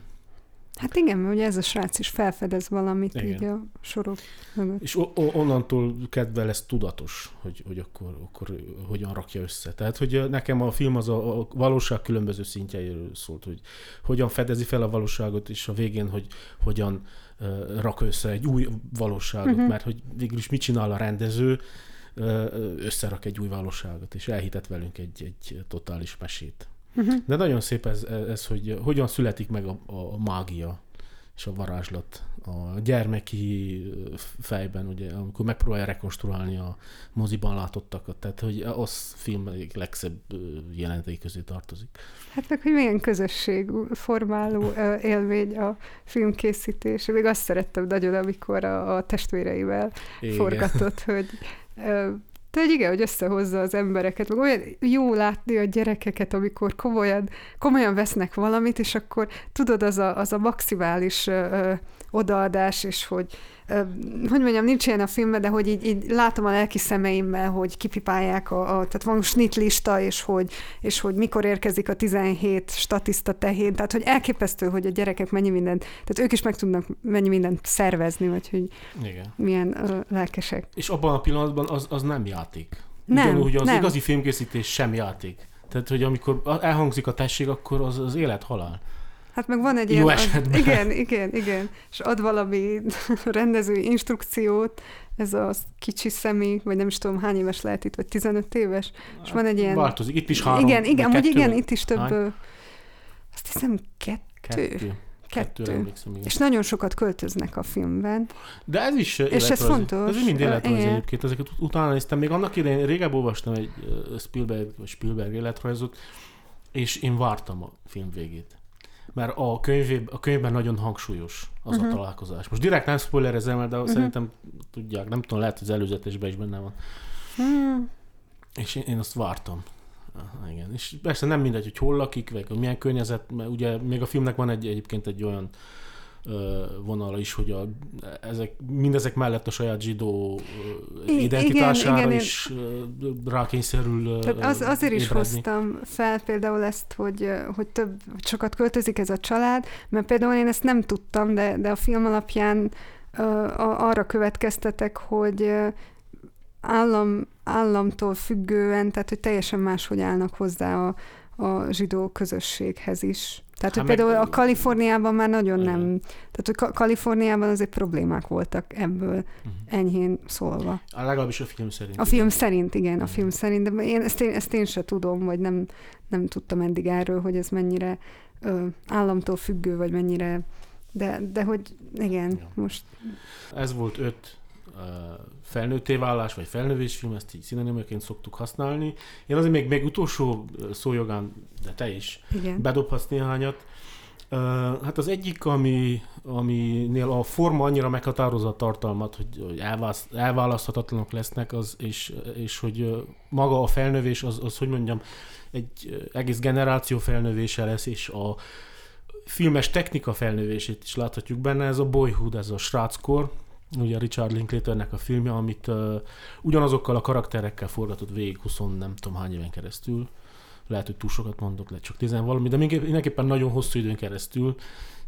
Hát igen, mert ugye ez a srác is felfedez valamit igen. így a sorok mögött.
És onnantól kedve lesz tudatos, hogy, hogy akkor, akkor hogyan rakja össze. Tehát, hogy nekem a film az a, a valóság különböző szintjeiről szólt, hogy hogyan fedezi fel a valóságot, és a végén, hogy hogyan uh, rak össze egy új valóságot, uh-huh. mert hogy végül is mit csinál a rendező, összerak egy új valóságot, és elhitet velünk egy, egy totális mesét. Uh-huh. De nagyon szép ez, ez, hogy hogyan születik meg a, a mágia és a varázslat a gyermeki fejben, ugye, amikor megpróbálja rekonstruálni a moziban látottakat, tehát hogy az film legszebb jelentei közé tartozik.
Hát meg, hogy milyen közösség formáló élmény a filmkészítés. Még azt szerettem nagyon, amikor a, a testvéreivel Igen. forgatott, hogy hogy igen, hogy összehozza az embereket, meg olyan jó látni a gyerekeket, amikor komolyan, komolyan vesznek valamit, és akkor tudod, az a, az a maximális ö, odaadás, és hogy hogy mondjam, nincs ilyen a filmben, de hogy így, így látom a lelki szemeimmel, hogy kipipálják, a, a, tehát van snit lista, és hogy, és hogy mikor érkezik a 17 statiszta tehén, tehát hogy elképesztő, hogy a gyerekek mennyi mindent, tehát ők is meg tudnak mennyi mindent szervezni, vagy hogy Igen. milyen lelkesek.
És abban a pillanatban az, az nem játék. Nem, Ugyanúgy az nem. igazi filmkészítés sem játék. Tehát, hogy amikor elhangzik a tessék, akkor az, az élet-halál.
Hát meg van egy Jó ilyen... Esetben. Ad, igen, igen, igen. És ad valami rendezői instrukciót, ez a kicsi személy, vagy nem is tudom hány éves lehet itt, vagy 15 éves, és van egy ilyen...
Változik, itt is három.
Igen, igen, hogy igen, itt is több... Hány? Azt hiszem kettő. Kettő. Kettő. És nagyon sokat költöznek a filmben.
De ez is
És ez fontos.
Ez mind életrajz egyébként. Ezeket utána néztem. Még annak idején régebb olvastam egy Spielberg, vagy Spielberg életrajzot, és én vártam a film végét mert a, könyvé, a könyvben nagyon hangsúlyos az uh-huh. a mhm. találkozás. Most direkt nem spoilerezem el, de uh-huh. szerintem tudják, nem tudom, lehet, hogy az előzetesben is benne van. Uh-huh. És én, én azt vártam. Aha, igen. És persze nem mindegy, hogy hol lakik, vagy milyen környezet, mert ugye még a filmnek van egy, egyébként egy olyan vonala is, hogy a, ezek, mindezek mellett a saját zsidó identitására igen, igen, is én... rákényszerül
Tehát az, azért is ébredni. hoztam fel például ezt, hogy, hogy több, sokat költözik ez a család, mert például én ezt nem tudtam, de, de a film alapján arra következtetek, hogy állam, államtól függően, tehát hogy teljesen máshogy állnak hozzá a, a zsidó közösséghez is. Tehát, hogy hát például meg... a Kaliforniában már nagyon nem, tehát hogy Kaliforniában azért problémák voltak ebből uh-huh. enyhén szólva.
A legalábbis a film szerint.
A film szerint, igen, a film szerint, de én ezt, én, ezt én sem tudom, vagy nem, nem tudtam eddig erről, hogy ez mennyire ö, államtól függő, vagy mennyire, de, de hogy igen, ja. most...
Ez volt öt uh, felnőtté válás, vagy felnövésfilm, ezt így szinonimaként szoktuk használni. Én azért még, még utolsó szójogán, de te is,
Igen.
bedobhatsz néhányat. Hát az egyik, ami, aminél a forma annyira meghatározza a tartalmat, hogy, elvász, elválaszthatatlanok lesznek, az, és, és hogy maga a felnövés, az, az, hogy mondjam, egy egész generáció felnövése lesz, és a filmes technika felnövését is láthatjuk benne, ez a Boyhood, ez a sráckor, ugye Richard Linklaternek a filmje, amit uh, ugyanazokkal a karakterekkel forgatott végig 20 nem tudom hány éven keresztül. Lehet, hogy túl sokat mondok, lehet csak 10 valami, de mindenképpen nagyon hosszú időn keresztül,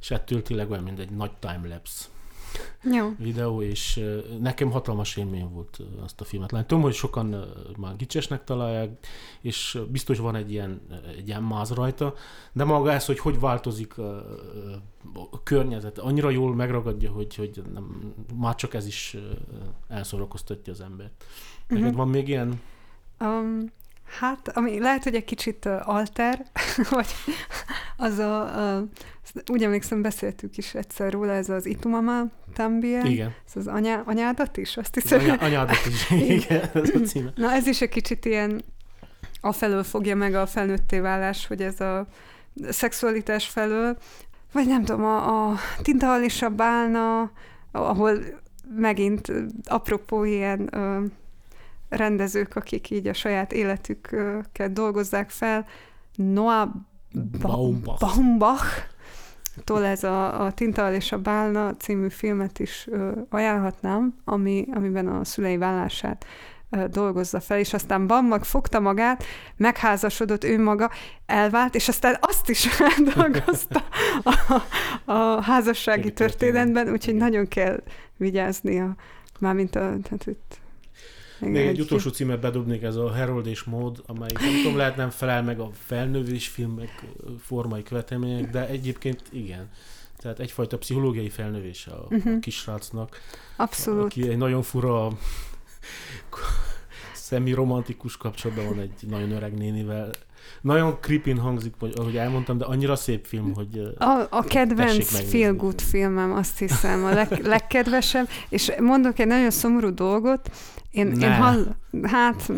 és ettől tényleg olyan, mint egy nagy timelapse
jó.
videó, és nekem hatalmas élmény volt azt a filmet látni. Tudom, hogy sokan már gicsesnek találják, és biztos van egy ilyen, egy ilyen máz rajta, de maga ez, hogy hogy változik a, a környezet, annyira jól megragadja, hogy, hogy nem, már csak ez is elszórakoztatja az embert. Neked uh-huh. van még ilyen?
Um, Hát, ami lehet, hogy egy kicsit alter, vagy az a, uh, úgy emlékszem, beszéltük is egyszer róla, ez az Itumama Tambie.
Igen.
Ez az anyá, anyádat is, azt hiszem.
Anya, anyádat is, igen, ez a címe.
Na, ez is egy kicsit ilyen afelől fogja meg a felnőtté válás, hogy ez a szexualitás felől, vagy nem tudom, a, a tintahalisabb állna, ahol megint apropó ilyen rendezők, akik így a saját életüket dolgozzák fel. Noah Baumbach. Baumbach tól ez a, a Tintal és a Bálna című filmet is ö, ajánlhatnám, ami, amiben a szülei vállását ö, dolgozza fel, és aztán Baumbach fogta magát, megházasodott ő maga, elvált, és aztán azt is feldolgozta a, a házassági történetben, úgyhogy nagyon kell vigyázni a, mármint a, tehát itt
Még egy utolsó címet bedobnék, ez a Herold és Mód, amely nem tudom, lehet nem felel meg a felnővés filmek formai követelmények, de egyébként igen. Tehát egyfajta pszichológiai felnövése a, uh-huh. a mhm. kisrácnak.
Abszolút.
Aki egy nagyon fura szemi-romantikus kapcsolatban van egy nagyon öreg nénivel. Nagyon creepy hangzik, vagy ahogy elmondtam, de annyira szép film, hogy
A, a kedvenc feel good filmem, azt hiszem, a leg, legkedvesebb, és mondok egy nagyon szomorú dolgot, én, én hall, hát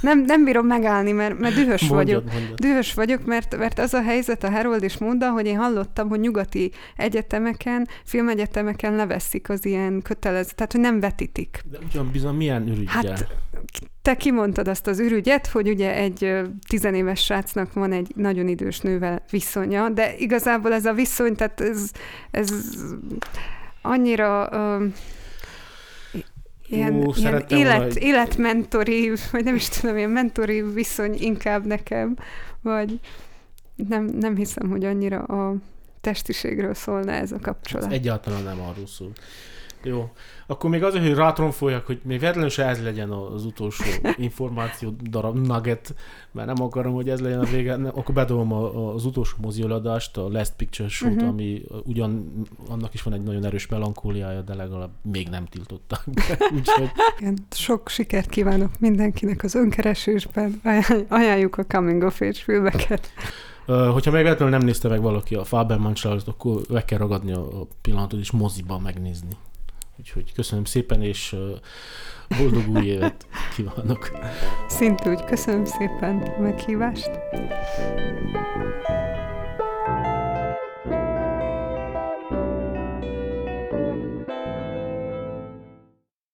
nem, nem bírom megállni, mert, mert dühös mondjad, vagyok. Mondjad. Dühös vagyok, mert, mert az a helyzet a Harold és Móda, hogy én hallottam, hogy nyugati egyetemeken, filmegyetemeken leveszik az ilyen kötelező, tehát hogy nem vetítik.
De ugyan bizony milyen ürügyel?
Hát te kimondtad azt az ürügyet, hogy ugye egy tizenéves srácnak van egy nagyon idős nővel viszonya, de igazából ez a viszony, tehát ez, ez annyira... Uh, ilyen, Ó, ilyen élet, életmentori, vagy nem is tudom, ilyen mentori viszony inkább nekem, vagy nem, nem hiszem, hogy annyira a testiségről szólna ez a kapcsolat. Ez
egyáltalán nem arról szól. Jó. Akkor még azért, hogy rátronfoljak, hogy még véletlenül se ez legyen az utolsó információ darab nugget, mert nem akarom, hogy ez legyen a vége, ne, akkor bedobom az utolsó mozioladást, a Last Picture Show-t, uh-huh. ami ugyan annak is van egy nagyon erős melankóliája, de legalább még nem tiltották Úgyhogy...
Igen, sok sikert kívánok mindenkinek az önkeresésben, ajánljuk a Coming of Age filmeket.
Hogyha meg nem nézte meg valaki a Faberman akkor meg kell ragadni a pillanatot és moziban megnézni. Úgyhogy köszönöm szépen, és boldog új évet kívánok.
Szintúgy köszönöm szépen a meghívást.